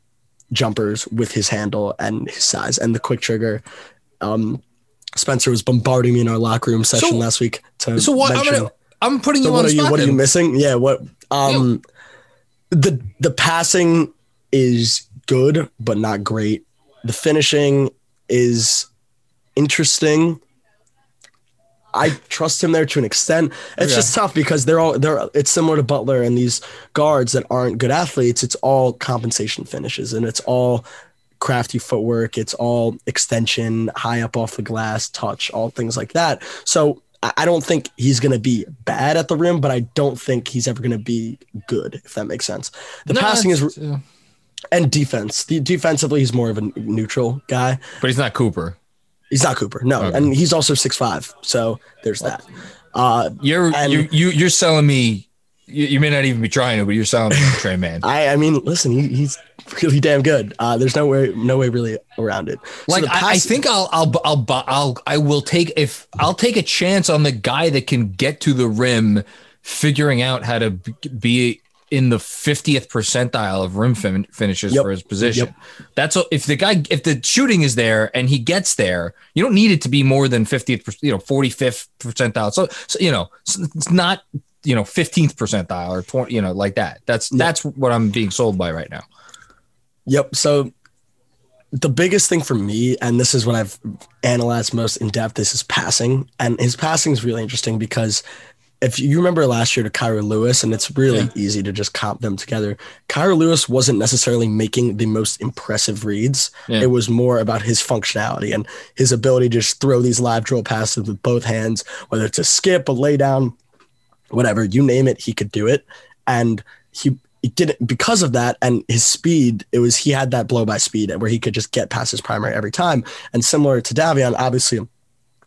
jumpers with his handle and his size and the quick trigger. Um Spencer was bombarding me in our locker room session So- last week to So what? I'm, gonna, I'm putting so you what on are the you what are you missing? Yeah, what um the the passing is good but not great. The finishing is interesting. I trust him there to an extent. It's Okay. just tough because they're all they're it's similar to Butler and these guards that aren't good athletes. It's all compensation finishes and it's all crafty footwork. It's all extension, high up off the glass, touch, all things like that. So I I don't think he's going to be bad at the rim, but I don't think he's ever going to be good, if that makes sense. The No, passing is, yeah. and defense. The defensively, he's more of a neutral guy. but he's not Cooper. He's not Cooper, no, Okay. and he's also six five. So there's that. Uh, You're And- you you you're selling me. You, you may not even be trying to, but you're selling me Tre Mann. I, I mean, listen, he, he's really damn good. Uh, there's no way, no way really around it. So like I, I think I'll I'll I'll I'll I will take if I'll take a chance on the guy that can get to the rim, figuring out how to be in the 50th percentile of rim fin- finishes Yep. for his position. That's a, if the guy if the shooting is there and he gets there, you don't need it to be more than 50th, per- you know, 45th percentile. So, so you know, it's it's not you know 15th percentile or 20, you know, like that. That's that's what I'm being sold by right now. Yep. So the biggest thing for me, and this is what I've analyzed most in depth, is his passing. And his passing is really interesting because if you remember last year to Kira Lewis, and it's really Yeah. easy to just comp them together, Kira Lewis wasn't necessarily making the most impressive reads. Yeah. It was more about his functionality and his ability to just throw these live drill passes with both hands, whether it's a skip, a lay down, whatever, you name it, he could do it. And he, he didn't because of that and his speed, it was he had that blow by speed where he could just get past his primary every time. And similar to Davion, obviously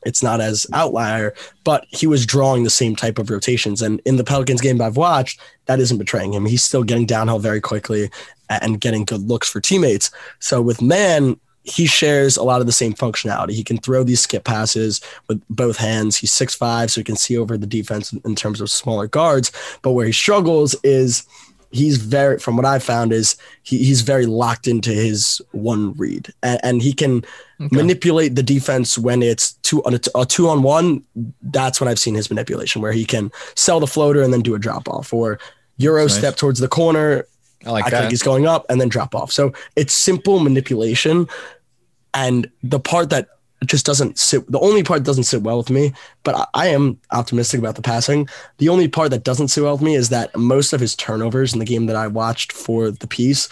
it's not as outlier, but he was drawing the same type of rotations. And in the Pelicans game I've watched, that isn't betraying him. He's still getting downhill very quickly and getting good looks for teammates. So with Mann, he shares a lot of the same functionality. He can throw these skip passes with both hands. He's 6'5, so he can see over the defense in terms of smaller guards. But where he struggles is he's very, from what I found, is he, he's very locked into his one read. And, and he can manipulate the defense when it's two on a two on one. That's when I've seen his manipulation, where he can sell the floater and then do a drop off or Euro Nice. step towards the corner, I like I that. think he's going up and then drop off. So it's simple manipulation. And the part that just doesn't sit. The only part that doesn't sit well with me, but I, I am optimistic about the passing. The only part that doesn't sit well with me is that most of his turnovers in the game that I watched for the piece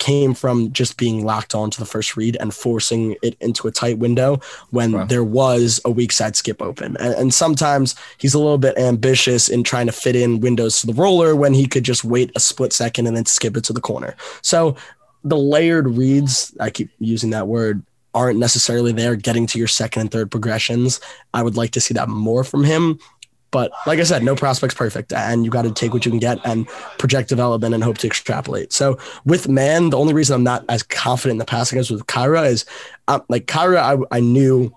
came from just being locked on to the first read and forcing it into a tight window when wow. there was a weak side skip open. And, and, sometimes he's a little bit ambitious in trying to fit in windows to the roller when he could just wait a split second and then skip it to the corner. So the layered reads, I keep using that word, aren't necessarily there getting to your second and third progressions. I would like to see that more from him. But like I said, no prospect's perfect, and you got to take what you can get and project development and hope to extrapolate. So with Mann, the only reason I'm not as confident in the passing as with Kira is um, like Kira, I, I knew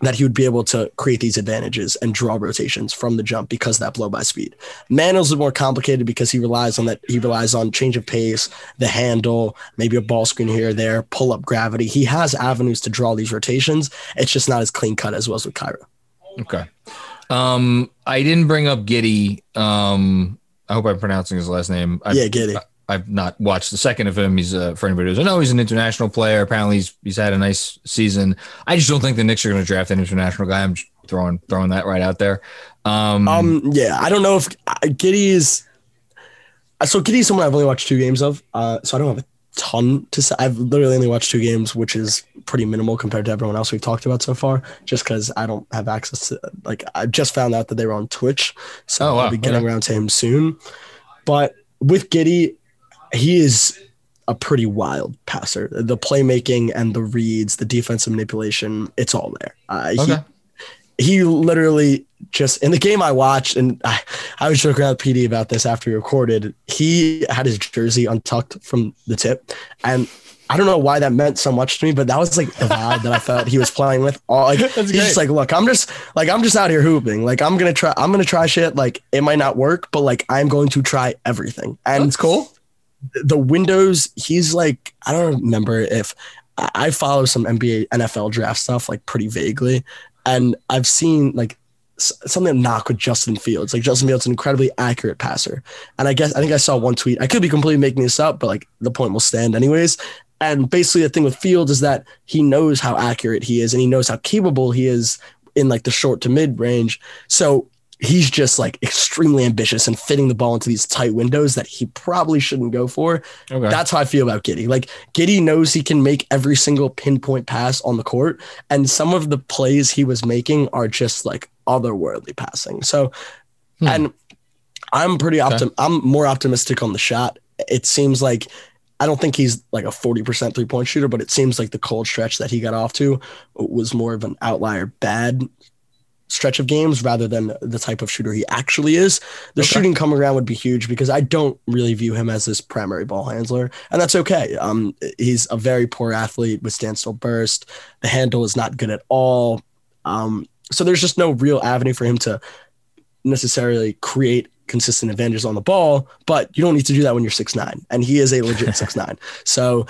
that he would be able to create these advantages and draw rotations from the jump because of that blow by speed. Manuel's is more complicated because he relies on that. He relies on change of pace, the handle, maybe a ball screen here or there, pull up gravity. He has avenues to draw these rotations. It's just not as clean cut as was with Kira. Okay. Um, I didn't bring up Giddey. Um, I hope I'm pronouncing his last name. I, yeah, Giddey. I've not watched the second of him. He's uh, for anybody who doesn't know, he's an international player. Apparently, he's he's had a nice season. I just don't think the Knicks are going to draft an international guy. I'm throwing throwing that right out there. Um, um yeah, I don't know if uh, Giddey is. So Giddey is someone I've only watched two games of. Uh, so I don't have a ton to say. I've literally only watched two games, which is pretty minimal compared to everyone else we've talked about so far. Just because I don't have access to like I just found out that they were on Twitch, so oh, wow. I'll be getting okay. around to him soon. But with Giddey, he is a pretty wild passer. The playmaking and the reads, the defensive manipulation, it's all there. Uh, okay. He, he literally just in the game I watched, and I, I was joking around with PD about this after we recorded. He had his jersey untucked from the tip, and I don't know why that meant so much to me, but that was like the vibe that I felt he was playing with. All like he's just like, look, I'm just like I'm just out here hooping. Like I'm gonna try, I'm gonna try shit. Like it might not work, but like I'm going to try everything. And it's cool the windows, he's like, I don't remember if I follow some NBA NFL draft stuff like pretty vaguely. And I've seen like something knock with Justin Fields. Like Justin Fields, an incredibly accurate passer. And I guess I think I saw one tweet. I could be completely making this up, but like the point will stand anyways. And basically the thing with Fields is that he knows how accurate he is and he knows how capable he is in like the short to mid range. So he's just like extremely ambitious and fitting the ball into these tight windows that he probably shouldn't go for. Okay. That's how I feel about Giddey. Like Giddey knows he can make every single pinpoint pass on the court, and some of the plays he was making are just like otherworldly passing. So, hmm. and I'm pretty optim. Okay. I'm more optimistic on the shot. It seems like I don't think he's like a 40% three point shooter, but it seems like the cold stretch that he got off to was more of an outlier bad stretch of games rather than the type of shooter he actually is. The okay. shooting coming around would be huge because I don't really view him as this primary ball handler, and that's okay. Um, he's a very poor athlete with standstill burst. The handle is not good at all. Um, so there's just no real avenue for him to necessarily create consistent advantages on the ball, but you don't need to do that when you're six nine, and he is a legit six nine. So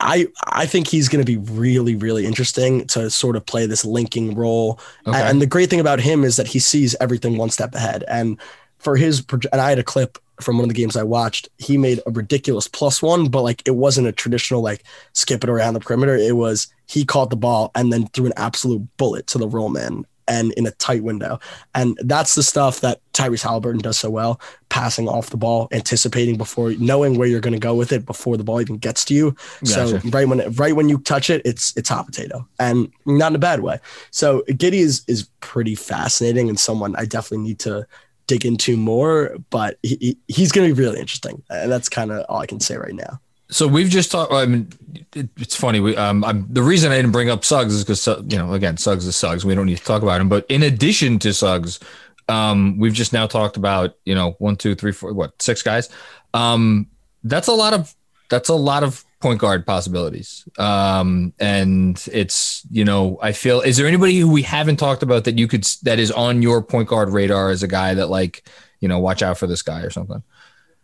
I I think he's going to be really really interesting to sort of play this linking role. Okay. And the great thing about him is that he sees everything one step ahead. And for his and I had a clip from one of the games I watched. He made a ridiculous plus one, but like it wasn't a traditional like skip it around the perimeter. It was he caught the ball and then threw an absolute bullet to the roll man and in a tight window. And that's the stuff that Tyrese Haliburton does so well, passing off the ball, anticipating before knowing where you're going to go with it before the ball even gets to you. Gotcha. So right when it, right when you touch it, it's it's hot potato and not in a bad way. So Giddey is is pretty fascinating and someone I definitely need to dig into more, but he, he's going to be really interesting. And that's kind of all I can say right now. So we've just talked. I mean, it, it's funny. We, um, I'm, the reason I didn't bring up Suggs is because you know, again, Suggs is Suggs. We don't need to talk about him. But in addition to Suggs, um, we've just now talked about you know one, two, three, four, what six guys. Um, that's a lot of that's a lot of point guard possibilities. Um, and it's you know, I feel. Is there anybody who we haven't talked about that you could that is on your point guard radar as a guy that like you know, watch out for this guy or something?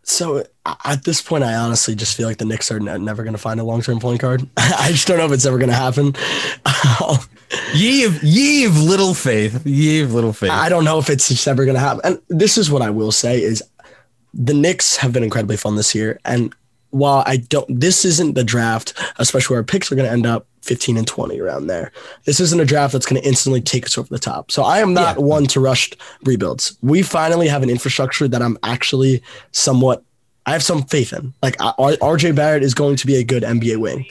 So at this point, I honestly just feel like the Knicks are never going to find a long term point guard. I just don't know if it's ever going to happen. ye of ye of little faith, ye of little faith. I don't know if it's just ever going to happen. And this is what I will say: is the Knicks have been incredibly fun this year, and while I don't, this isn't the draft, especially where picks are going to end up 15 and 20 around there. This isn't a draft that's going to instantly take us over the top. So I am not Yeah. one to rush rebuilds. We finally have an infrastructure that I'm actually somewhat I have some faith in. Like RJ Barrett is going to be a good NBA wing.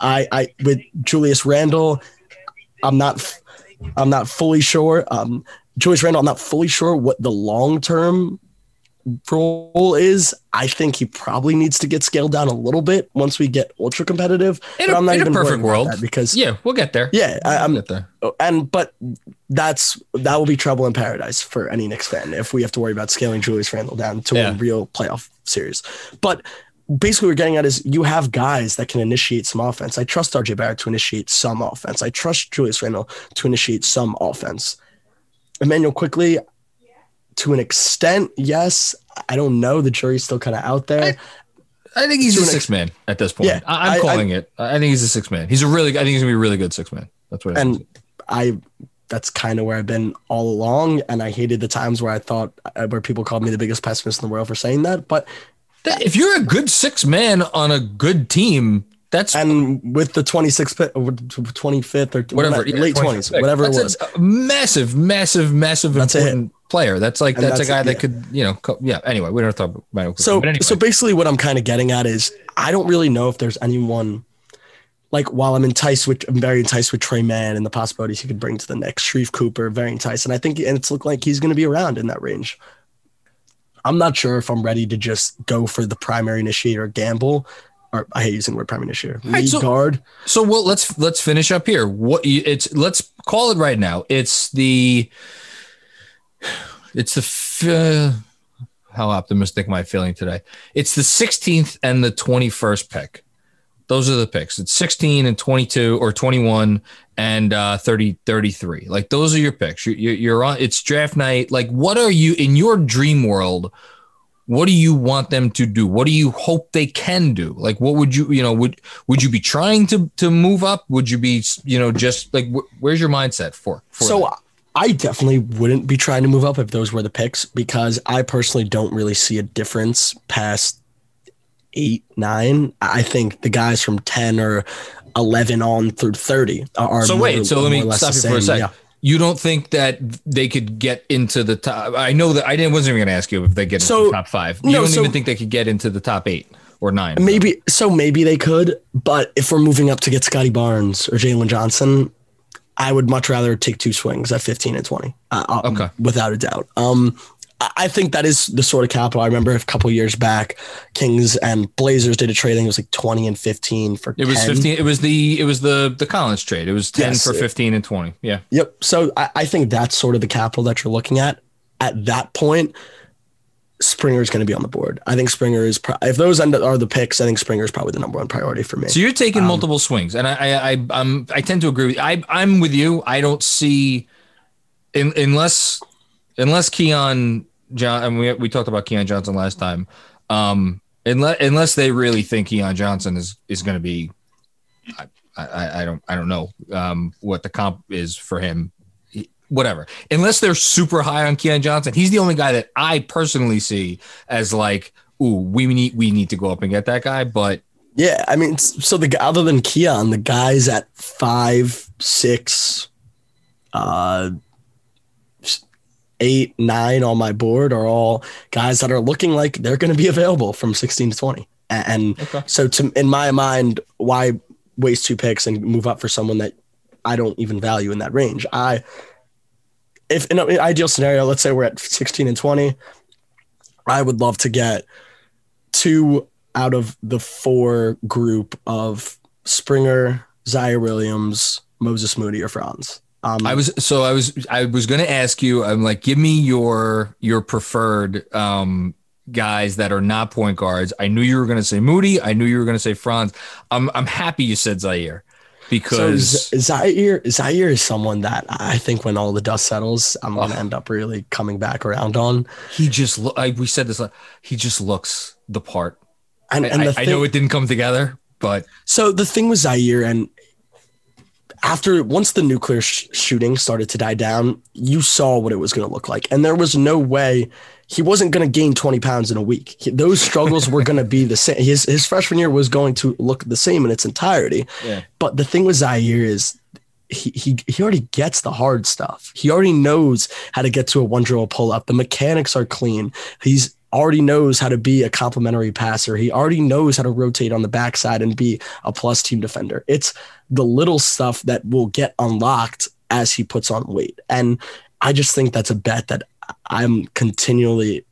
I I with Julius Randle, I'm not, I'm not fully sure. Um Julius Randle, I'm not fully sure what the long term role is. I think he probably needs to get scaled down a little bit once we get ultra competitive. In but a- I'm not in a even worried perfect world. because Yeah, we'll get there. yeah, I, We'll I'm get there. Oh, and but that's that will be trouble in paradise for any Knicks fan if we have to worry about scaling Julius Randle down to Yeah. a real playoff series. But basically, what we're getting at is you have guys that can initiate some offense. I trust RJ Barrett to initiate some offense. I trust Julius Randle to initiate some offense. Immanuel Quickley, to an extent, yes. I don't know. The jury's still kind of out there. I think he's To a six man at this point. Yeah, I, I'm I- calling it. I think he's a six man. He's a really. I think he's gonna be a really good six man. That's what. I think. and I that's kind of where I've been all along. And I hated the times where I thought uh, where people called me the biggest pessimist in the world for saying that. But That- if you're a good six man on a good team, that's and with the 26th or 25th or whatever whatever, late 20s, 25th. whatever it was. a massive, massive, massive That's important player. That's like that's, that's a guy it, that could you know. Co- yeah. Anyway, we don't have to talk about it. So, but anyway. so basically, what I'm kind of getting at is I don't really know if there's anyone. Like while I'm enticed with, I'm very enticed with Tre Mann and the possibilities he could bring to the next. Sharife Cooper, very enticed, and I think and it's looked like he's going to be around in that range. I'm not sure if I'm ready to just go for the primary initiator gamble, or I hate using the word primary initiator. right, Lead so- guard. So well, let's let's finish up here. What you, it's let's call it right now. It's the it's the uh, how optimistic am I feeling today? It's the 16th and the 21st pick. Those are the picks. It's 16 and 22 or 21 and uh 30 33. Like those are your picks. You, you, you're on it's draft night. Like what are you in your dream world? What do you want them to do? What do you hope they can do? Like, what would you, you know, would would you be trying to to move up? Would you be, you know, just like wh- where's your mindset for? for So that? I definitely wouldn't be trying to move up if those were the picks because I personally don't really see a difference past eight, nine. I think the guys from 10 or 11 on through 30 are. so more- wait, so let me stop you for a second. Yeah. You don't think that they could get into the top? I know that I didn't wasn't even going to ask you if they get into So- the top five. You no, don't so- even think they could get into the top eight or nine? Maybe so. Maybe they could, but if we're moving up to get Scottie Barnes or Jalen Johnson, I would much rather take two swings at 15 and 20. Uh, uh, Okay. without a doubt. Um, I think that is the sort of capital. I remember a couple years back, Kings and Blazers did a trade. I think it was like 20 and 15 for It was 10. fifteen. It was the it was the the Collins trade. It was ten Yes, for fifteen and twenty. Yeah. Yep. So I, I think that's sort of the capital that you're looking at. At that point, Springer is going to be on the board. I think Springer is. Pro- if those end are the picks, I think Springer is probably the number one priority for me. So you're taking Um, multiple swings, and I, I, I, I'm, I tend to agree. With, you. I, I'm with you. I don't see, in, unless, unless Keon John, and we we talked about Keon Johnson last time. Um, unless unless they really think Keon Johnson is is going to be, I, I, I don't, I don't know um, what the comp is for him. Whatever. Unless they're super high on Keon Johnson, he's the only guy that I personally see as like, ooh, we need we need to go up and get that guy. But Yeah, I mean, so the other than Keon, the guys at five, six, uh, eight, nine on my board are all guys that are looking like they're going to be available from sixteen to twenty. And Okay. so, to in my mind, why waste two picks and move up for someone that I don't even value in that range? I, if in an ideal scenario, let's say we're at sixteen and twenty, I would love to get two out of the four group of Springer, Ziaire Williams, Moses Moody, or Franz. Um, I was so I was I was going to ask you. I'm like, give me your your preferred um, guys that are not point guards. I knew you were going to say Moody. I knew you were going to say Franz. I'm I'm happy you said Ziaire because Z- Ziaire, Ziaire is someone that I think when all the dust settles, I'm going to Oh. end up really coming back around on. he just look. I, we said this. He just looks the part. And, I, and the I thing, know it didn't come together, but So the thing with Ziaire, and after once the nuclear sh- shooting started to die down, you saw what it was going to look like, and there was no way he wasn't going to gain 20 pounds in a week. He- those struggles were going to be the same. His his freshman year was going to look the same in its entirety. Yeah. But the thing with Ziaire is he, he he already gets the hard stuff. He already knows how to get to a one drill pull up. The mechanics are clean. He's already knows how to be a complementary passer. He already knows how to rotate on the backside and be a plus team defender. It's the little stuff that will get unlocked as he puts on weight. And I just think that's a bet that I'm continually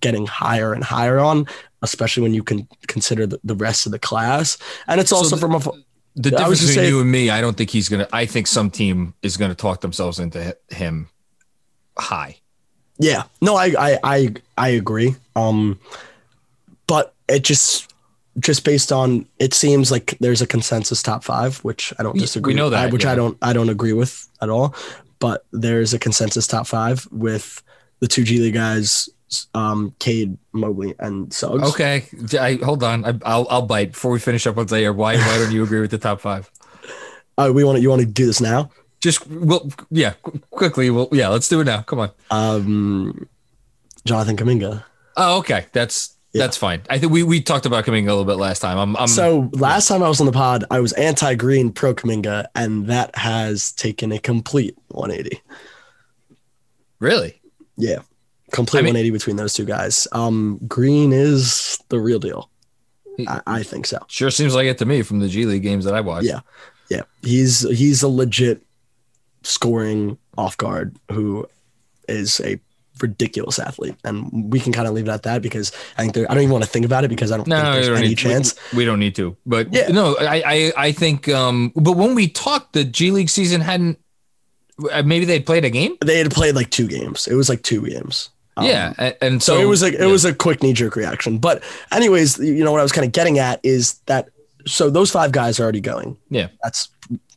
getting higher and higher on, especially when you can consider the, the rest of the class. And it's also the- from a The difference between saying- you and me, I don't think he's gonna. I think some team is gonna talk themselves into him high. Yeah, no, I, I, I, I agree. Um, but it just, just based on, it seems like there's a consensus top five, which I don't disagree. we know that, I- which yeah. I don't, I don't agree with at all. But there's a consensus top five with the two G League guys, um, Cade, Mobley, and Suggs. Okay, I, hold on. I, I'll I'll bite before we finish up on Ziaire. Why why don't you agree with the top five? Uh, we want to, you want to do this now? Just well, yeah, qu- quickly. Well, yeah, let's do it now. Come on. Um, Jonathan Kuminga. Oh, okay. That's Yeah. that's fine. I think we we talked about coming a little bit last time. I'm I'm so last time I was on the pod, I was anti-green, pro Kuminga, and that has taken a complete 180. really Yeah, complete I mean- 180 between those two guys. Um, Green is the real deal. I, I think so. sure seems like it to me from the G League games that I watched. Yeah, yeah. He's he's a legit scoring off guard who is a ridiculous athlete, and we can kind of leave it at that because I think there. I don't even want to think about it because I don't think No, we there's any chance. We, we don't need to. But Yeah. no, I, I I think. Um, but when we talked, the G League season hadn't. uh, Maybe they played a game. They had played like two games. It was like two games. Um, yeah, and So, so, it was like it yeah. was a quick knee jerk reaction. But anyways, you know what I was kind of getting at is that so those five guys are already going. Yeah. That's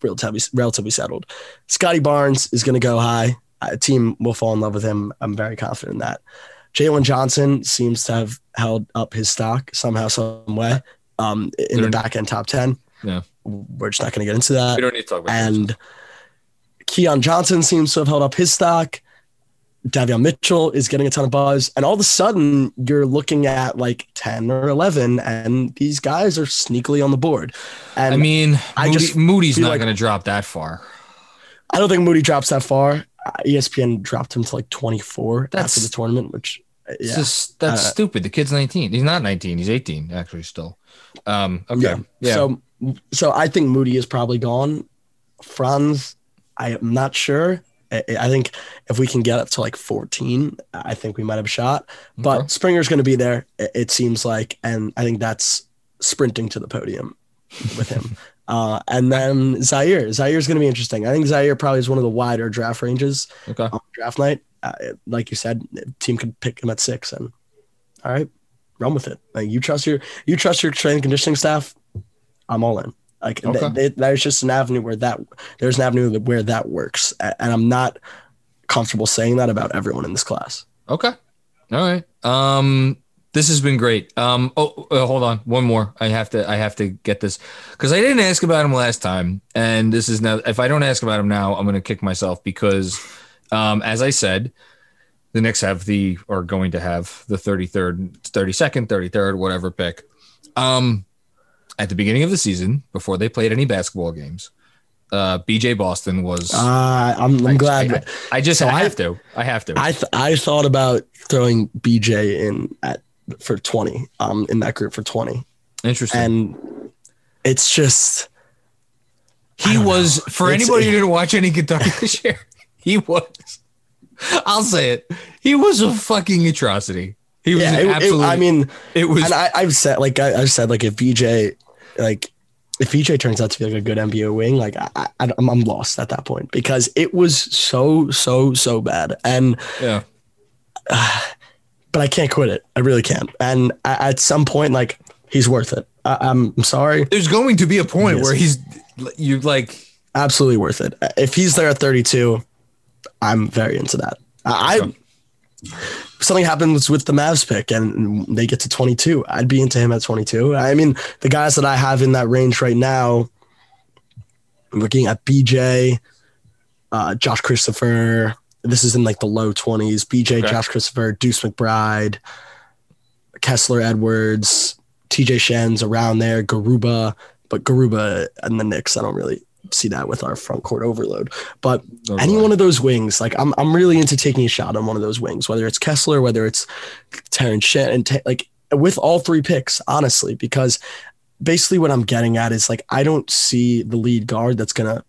relatively relatively settled. Scottie Barnes is going to go high. A team will fall in love with him. I'm very confident in that. Jalen Johnson seems to have held up his stock somehow, some way, um, in the back end top ten. Yeah. We're just not going to get into that We don't need to talk about that. and Keon Johnson seems to have held up his stock. Davion Mitchell is getting a ton of buzz, and all of a sudden you're looking at like ten or eleven, and these guys are sneakily on the board. And I mean, I Moody, just Moody's not like- going to drop that far. I don't think Moody drops that far. ESPN dropped him to like 24 That's- after the tournament, which yeah, just that's Uh, stupid. The kid's 19. He's not 19. He's 18 actually still. Um, okay. yeah. Yeah. So, so I think Moody is probably gone. Franz, I am not sure. I, I think if we can get up to like 14, I think we might have a shot. But Okay. Springer's going to be there, it seems like, and I think that's sprinting to the podium with him. uh, and then Ziaire, Ziaire is going to be interesting. I think Ziaire probably is one of the wider draft ranges okay. on draft night. Uh, like you said, team could pick him at six, and all right, run with it. Like you trust your you trust your training conditioning staff. I'm all in. Like th- Okay. th- there's just an avenue where that there's an avenue where that works, and I'm not comfortable saying that about everyone in this class. Okay. All right. Um, this has been great. Um, oh, uh, hold on, one more. I have to, I have to get this because I didn't ask about him last time, and this is now. If I don't ask about him now, I'm going to kick myself because, um, as I said, the Knicks have the are going to have the 33rd, 32nd, 33rd, whatever pick. Um, at the beginning of the season, before they played any basketball games, uh, BJ Boston was. Uh, I'm, I'm glad. I, I just So I I- have to. I have to. I th- I thought about throwing BJ in at for 20 um in that group for 20 Interesting. and it's just he was know. for It's- anybody who didn't watch any Kentucky this year. He was. I'll say it. He was a fucking atrocity. He was yeah an it, it- absolute. I mean it was. and I, I've said like I, I've said like if BJ like if BJ turns out to be like a good NBA wing, like I, I I'm, I'm lost at that point because it was so so so bad, and yeah. but I can't quit it. I really can't. And at some point, like he's worth it. I, I'm I'm sorry, There's going to be a point Yes. where he's you like. absolutely worth it. If he's there at 32, I'm very into that. I. I Something happens with the Mavs pick and they get to 22. I'd be into him at 22. I mean, the guys that I have in that range right now, looking at BJ, uh, Josh Christopher. This is in like the low 20s. BJ, Okay. Josh Christopher, Deuce McBride, Kessler Edwards, TJ Shen's around there, Garuba. But Garuba and the Knicks, I don't really see that with our front court overload. But any one of those wings, like I'm, I'm really into taking a shot on one of those wings, whether it's Kessler, whether it's Terrence Shen, and ta- like with all three picks, honestly, because basically what I'm getting at is like I don't see the lead guard that's gonna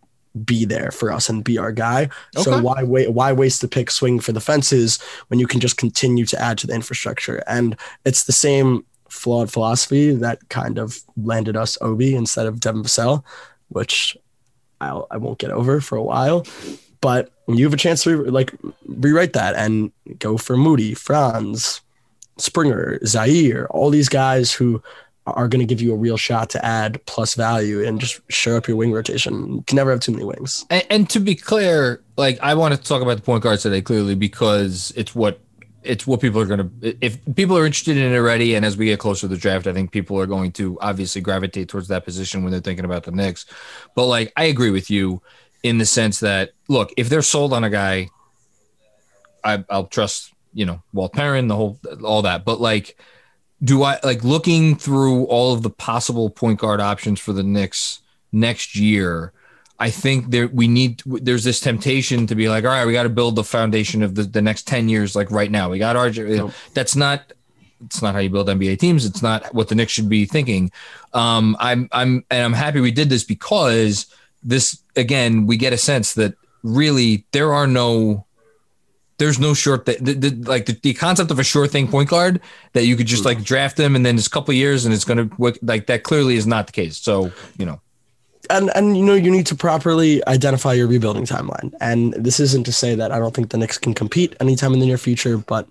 be there for us and be our guy. So why wait? Why waste the pick swing for the fences when you can just continue to add to the infrastructure? And it's the same flawed philosophy that kind of landed us Obi instead of Devin Vassell, which I'll, I won't get over for a while. But you have a chance to like rewrite that and go for Moody, Franz, Springer, Ziaire, all these guys who are going to give you a real shot to add plus value and just show up your wing rotation. You can never have too many wings. And, and to be clear, like I want to talk about the point guards today clearly because it's what it's what people are going to if people are interested in it already and as we get closer to the draft i think people are going to obviously gravitate towards that position when they're thinking about the Knicks but like i agree with you in the sense that look if they're sold on a guy I, i'll trust you know walt perrin the whole all that but like do i like looking through all of the possible point guard options for the Knicks next year I think there we need there's this temptation to be like, all right, we got to build the foundation of the, the next 10 years like right now. We got RJ. Nope. That's not it's not how you build NBA teams. It's not what the Knicks should be thinking. Um, I'm I'm and I'm happy we did this because this again we get a sense that really there are no there's no short th- the, the, like the, the concept of a sure thing point guard that you could just like draft them and then it's a couple years and it's gonna work like that clearly is not the case. So you know And and you know you need to properly identify your rebuilding timeline. And this isn't to say that I don't think the Knicks can compete anytime in the near future, but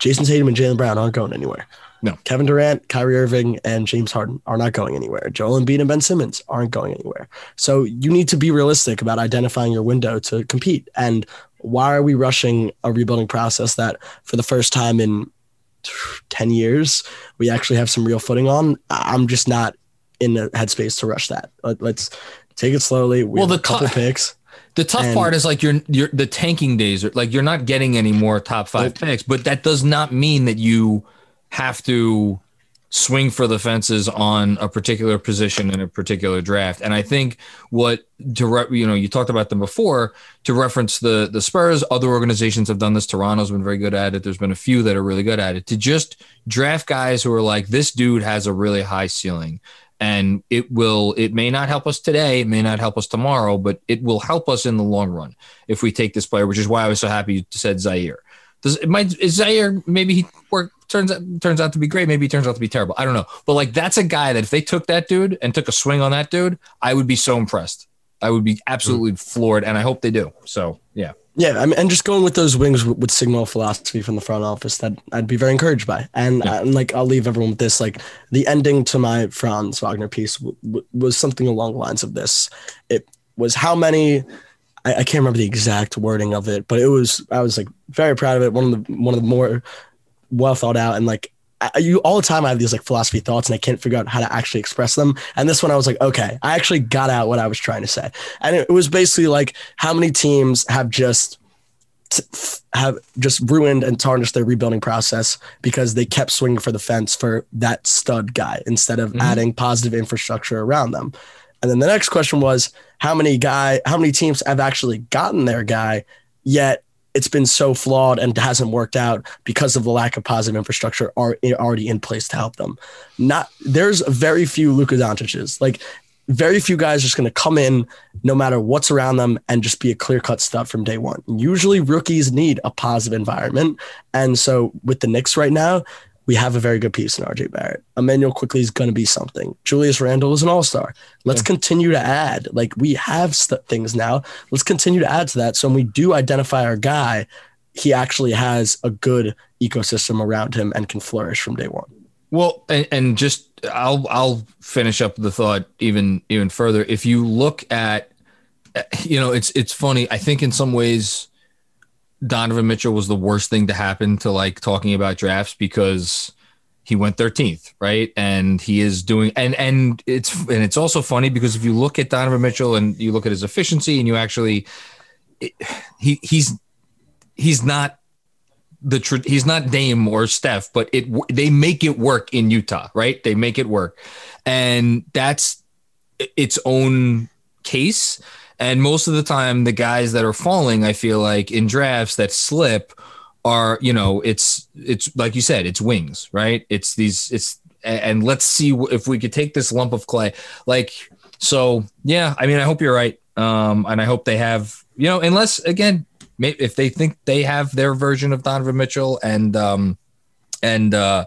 Jayson Tatum and Jaylen Brown aren't going anywhere. No. Kevin Durant, Kyrie Irving, and James Harden are not going anywhere. Joel Embiid and Ben Simmons aren't going anywhere. So you need to be realistic about identifying your window to compete. And why are we rushing a rebuilding process that for the first time in 10 years we actually have some real footing on? I'm just not in the headspace to rush that. Let, us take it slowly. We Well, the a couple co- picks. The tough And- part is like you're you're the tanking days are like you're not getting any more top five picks, but that does not mean that you have to swing for the fences on a particular position in a particular draft. And I think what to re- you know you talked about them before to reference the the Spurs. Other organizations have done this. Toronto's been very good at it. There's been a few that are really good at it. To just draft guys who are like this dude has a really high ceiling and it will it may not help us today it may not help us tomorrow but it will help us in the long run if we take this player which is why i was so happy you said ziaire does it might is ziaire maybe he work turns out turns out to be great maybe he turns out to be terrible i don't know but like that's a guy that if they took that dude and took a swing on that dude i would be so impressed i would be absolutely mm-hmm. floored and i hope they do so yeah Yeah, I mean, and just going with those wings would, signal philosophy from the front office that I'd be very encouraged by. And, and like, I'll leave everyone with this: like, the ending to my Franz Wagner piece w- w- was something along the lines of this. It was how many. I, I can't remember the exact wording of it, but it was. I was like very proud of it. One of the one of the more well thought out and like. I, you all the time I have these like philosophy thoughts and I can't figure out how to actually express them. And this one I was like, okay, I actually got out what I was trying to say. And it, it was basically like how many teams have just have just ruined and tarnished their rebuilding process because they kept swinging for the fence for that stud guy instead of Mhm. adding positive infrastructure around them. And then the next question was how many guy how many teams have actually gotten their guy yet it's been so flawed and hasn't worked out because of the lack of positive infrastructure are already in place to help them. Not there's very few Luka Doncic's. Like very few guys just going to come in no matter what's around them and just be a clear cut stud from day one. Usually rookies need a positive environment. And so with the Knicks right now, we have a very good piece in RJ Barrett. Immanuel Quickley is going to be something. Julius Randle is an all star. Let's continue to add. Like we have st- things now. Let's continue to add to that. So when we do identify our guy, he actually has a good ecosystem around him and can flourish from day one. Well, and, and just I'll I'll finish up the thought even even further. If you look at, you know, it's it's funny. I think in some ways, Donovan Mitchell was the worst thing to happen to like talking about drafts because he went 13th, right? And he is doing and and it's and it's also funny because if you look at Donovan Mitchell and you look at his efficiency and you actually it, he he's he's not the he's not Dame or Steph, but it they make it work in Utah, right? They make it work, and that's its own case. And most of the time, the guys that are falling, I feel like in drafts that slip are you know it's it's like you said it's wings right? It's these it's and let's see if we could take this lump of clay. Like so yeah i mean i hope you're right. Um and i hope they have you know unless again if they think they have their version of donovan mitchell and um and uh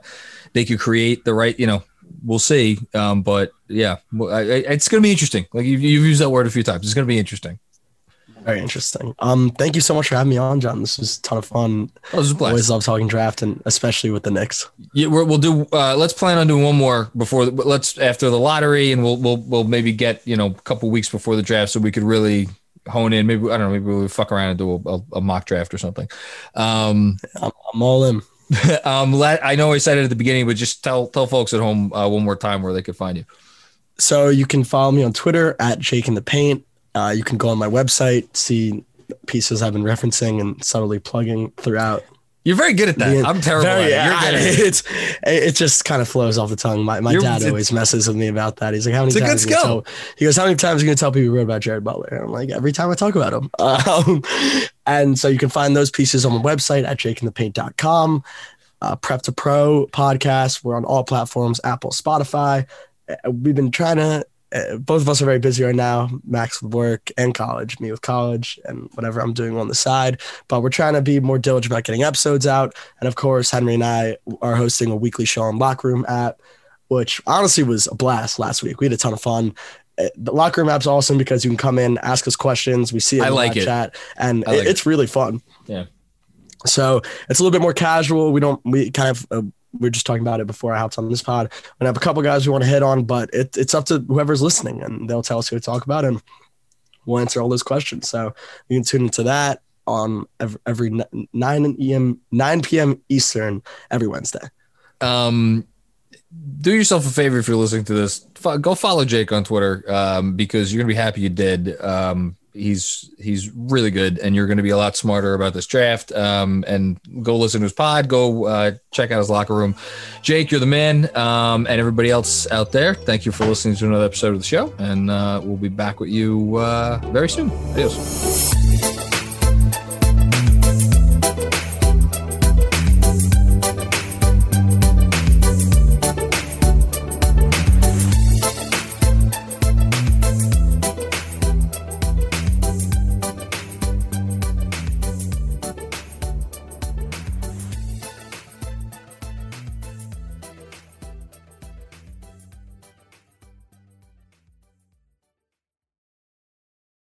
they could create the right you know we'll see um but yeah it's gonna be interesting like you've, you've used that word a few times it's gonna be interesting very interesting. Um, thank you so much for having me on, John. This was a ton of fun. Oh, was Always love talking draft, and especially with the Knicks. Yeah, we will do. Uh, let's plan on doing one more before. Let's after the lottery, and we'll we'll we'll maybe get you know a couple weeks before the draft, so we could really hone in. Maybe I don't know. Maybe we'll fuck around and do a, a, a mock draft or something. Um, I'm, I'm all in. um, let, I know I said it at the beginning, but just tell tell folks at home uh, one more time where they could find you. So you can follow me on Twitter at Jake in the Paint. Uh, you can go on my website, see pieces I've been referencing and subtly plugging throughout. You're very good at that. Being, I'm terrible very, it. You're good at it. It's it just kind of flows off the tongue. My my dad always messes with me about that. He's like, "How many times?" Are you tell, he goes, "How many times are you gonna tell people you wrote about Jared Butler?" And I'm like, "Every time I talk about him." Um, and so you can find those pieces on the website at jakeinthepaint.com. Uh, Prep to Pro podcast. We're on all platforms: Apple, Spotify. Uh, we've been trying to both of us are very busy right now. Max with work and college, me with college and whatever I'm doing on the side. But we're trying to be more diligent about getting episodes out. And of course, Henry and I are hosting a weekly show on Locker Room app, which honestly was a blast last week. We had a ton of fun. Uh, the locker room app's awesome because you can come in, ask us questions. We see it I like it. chat, and like it's it. really fun. Yeah. So it's a little bit more casual. We don't we kind of uh, we are just talking about it before I hopped on this pod. I have a couple guys we want to hit on, but it, it's up to whoever's listening, and they'll tell us who to talk about, and we'll answer all those questions. So you can tune into that on every, every nine em nine p.m. Eastern every Wednesday. Um, do yourself a favor if you're listening to this. Go follow Jake on Twitter um, because you're gonna be happy you did. Um, he's he's really good, and you're going to be a lot smarter about this draft. Um, and go listen to his pod. Go uh, check out his locker room. Jake, you're the man, um, and everybody else out there. Thank you for listening to another episode of the show, and uh, we'll be back with you uh, very soon. Adios.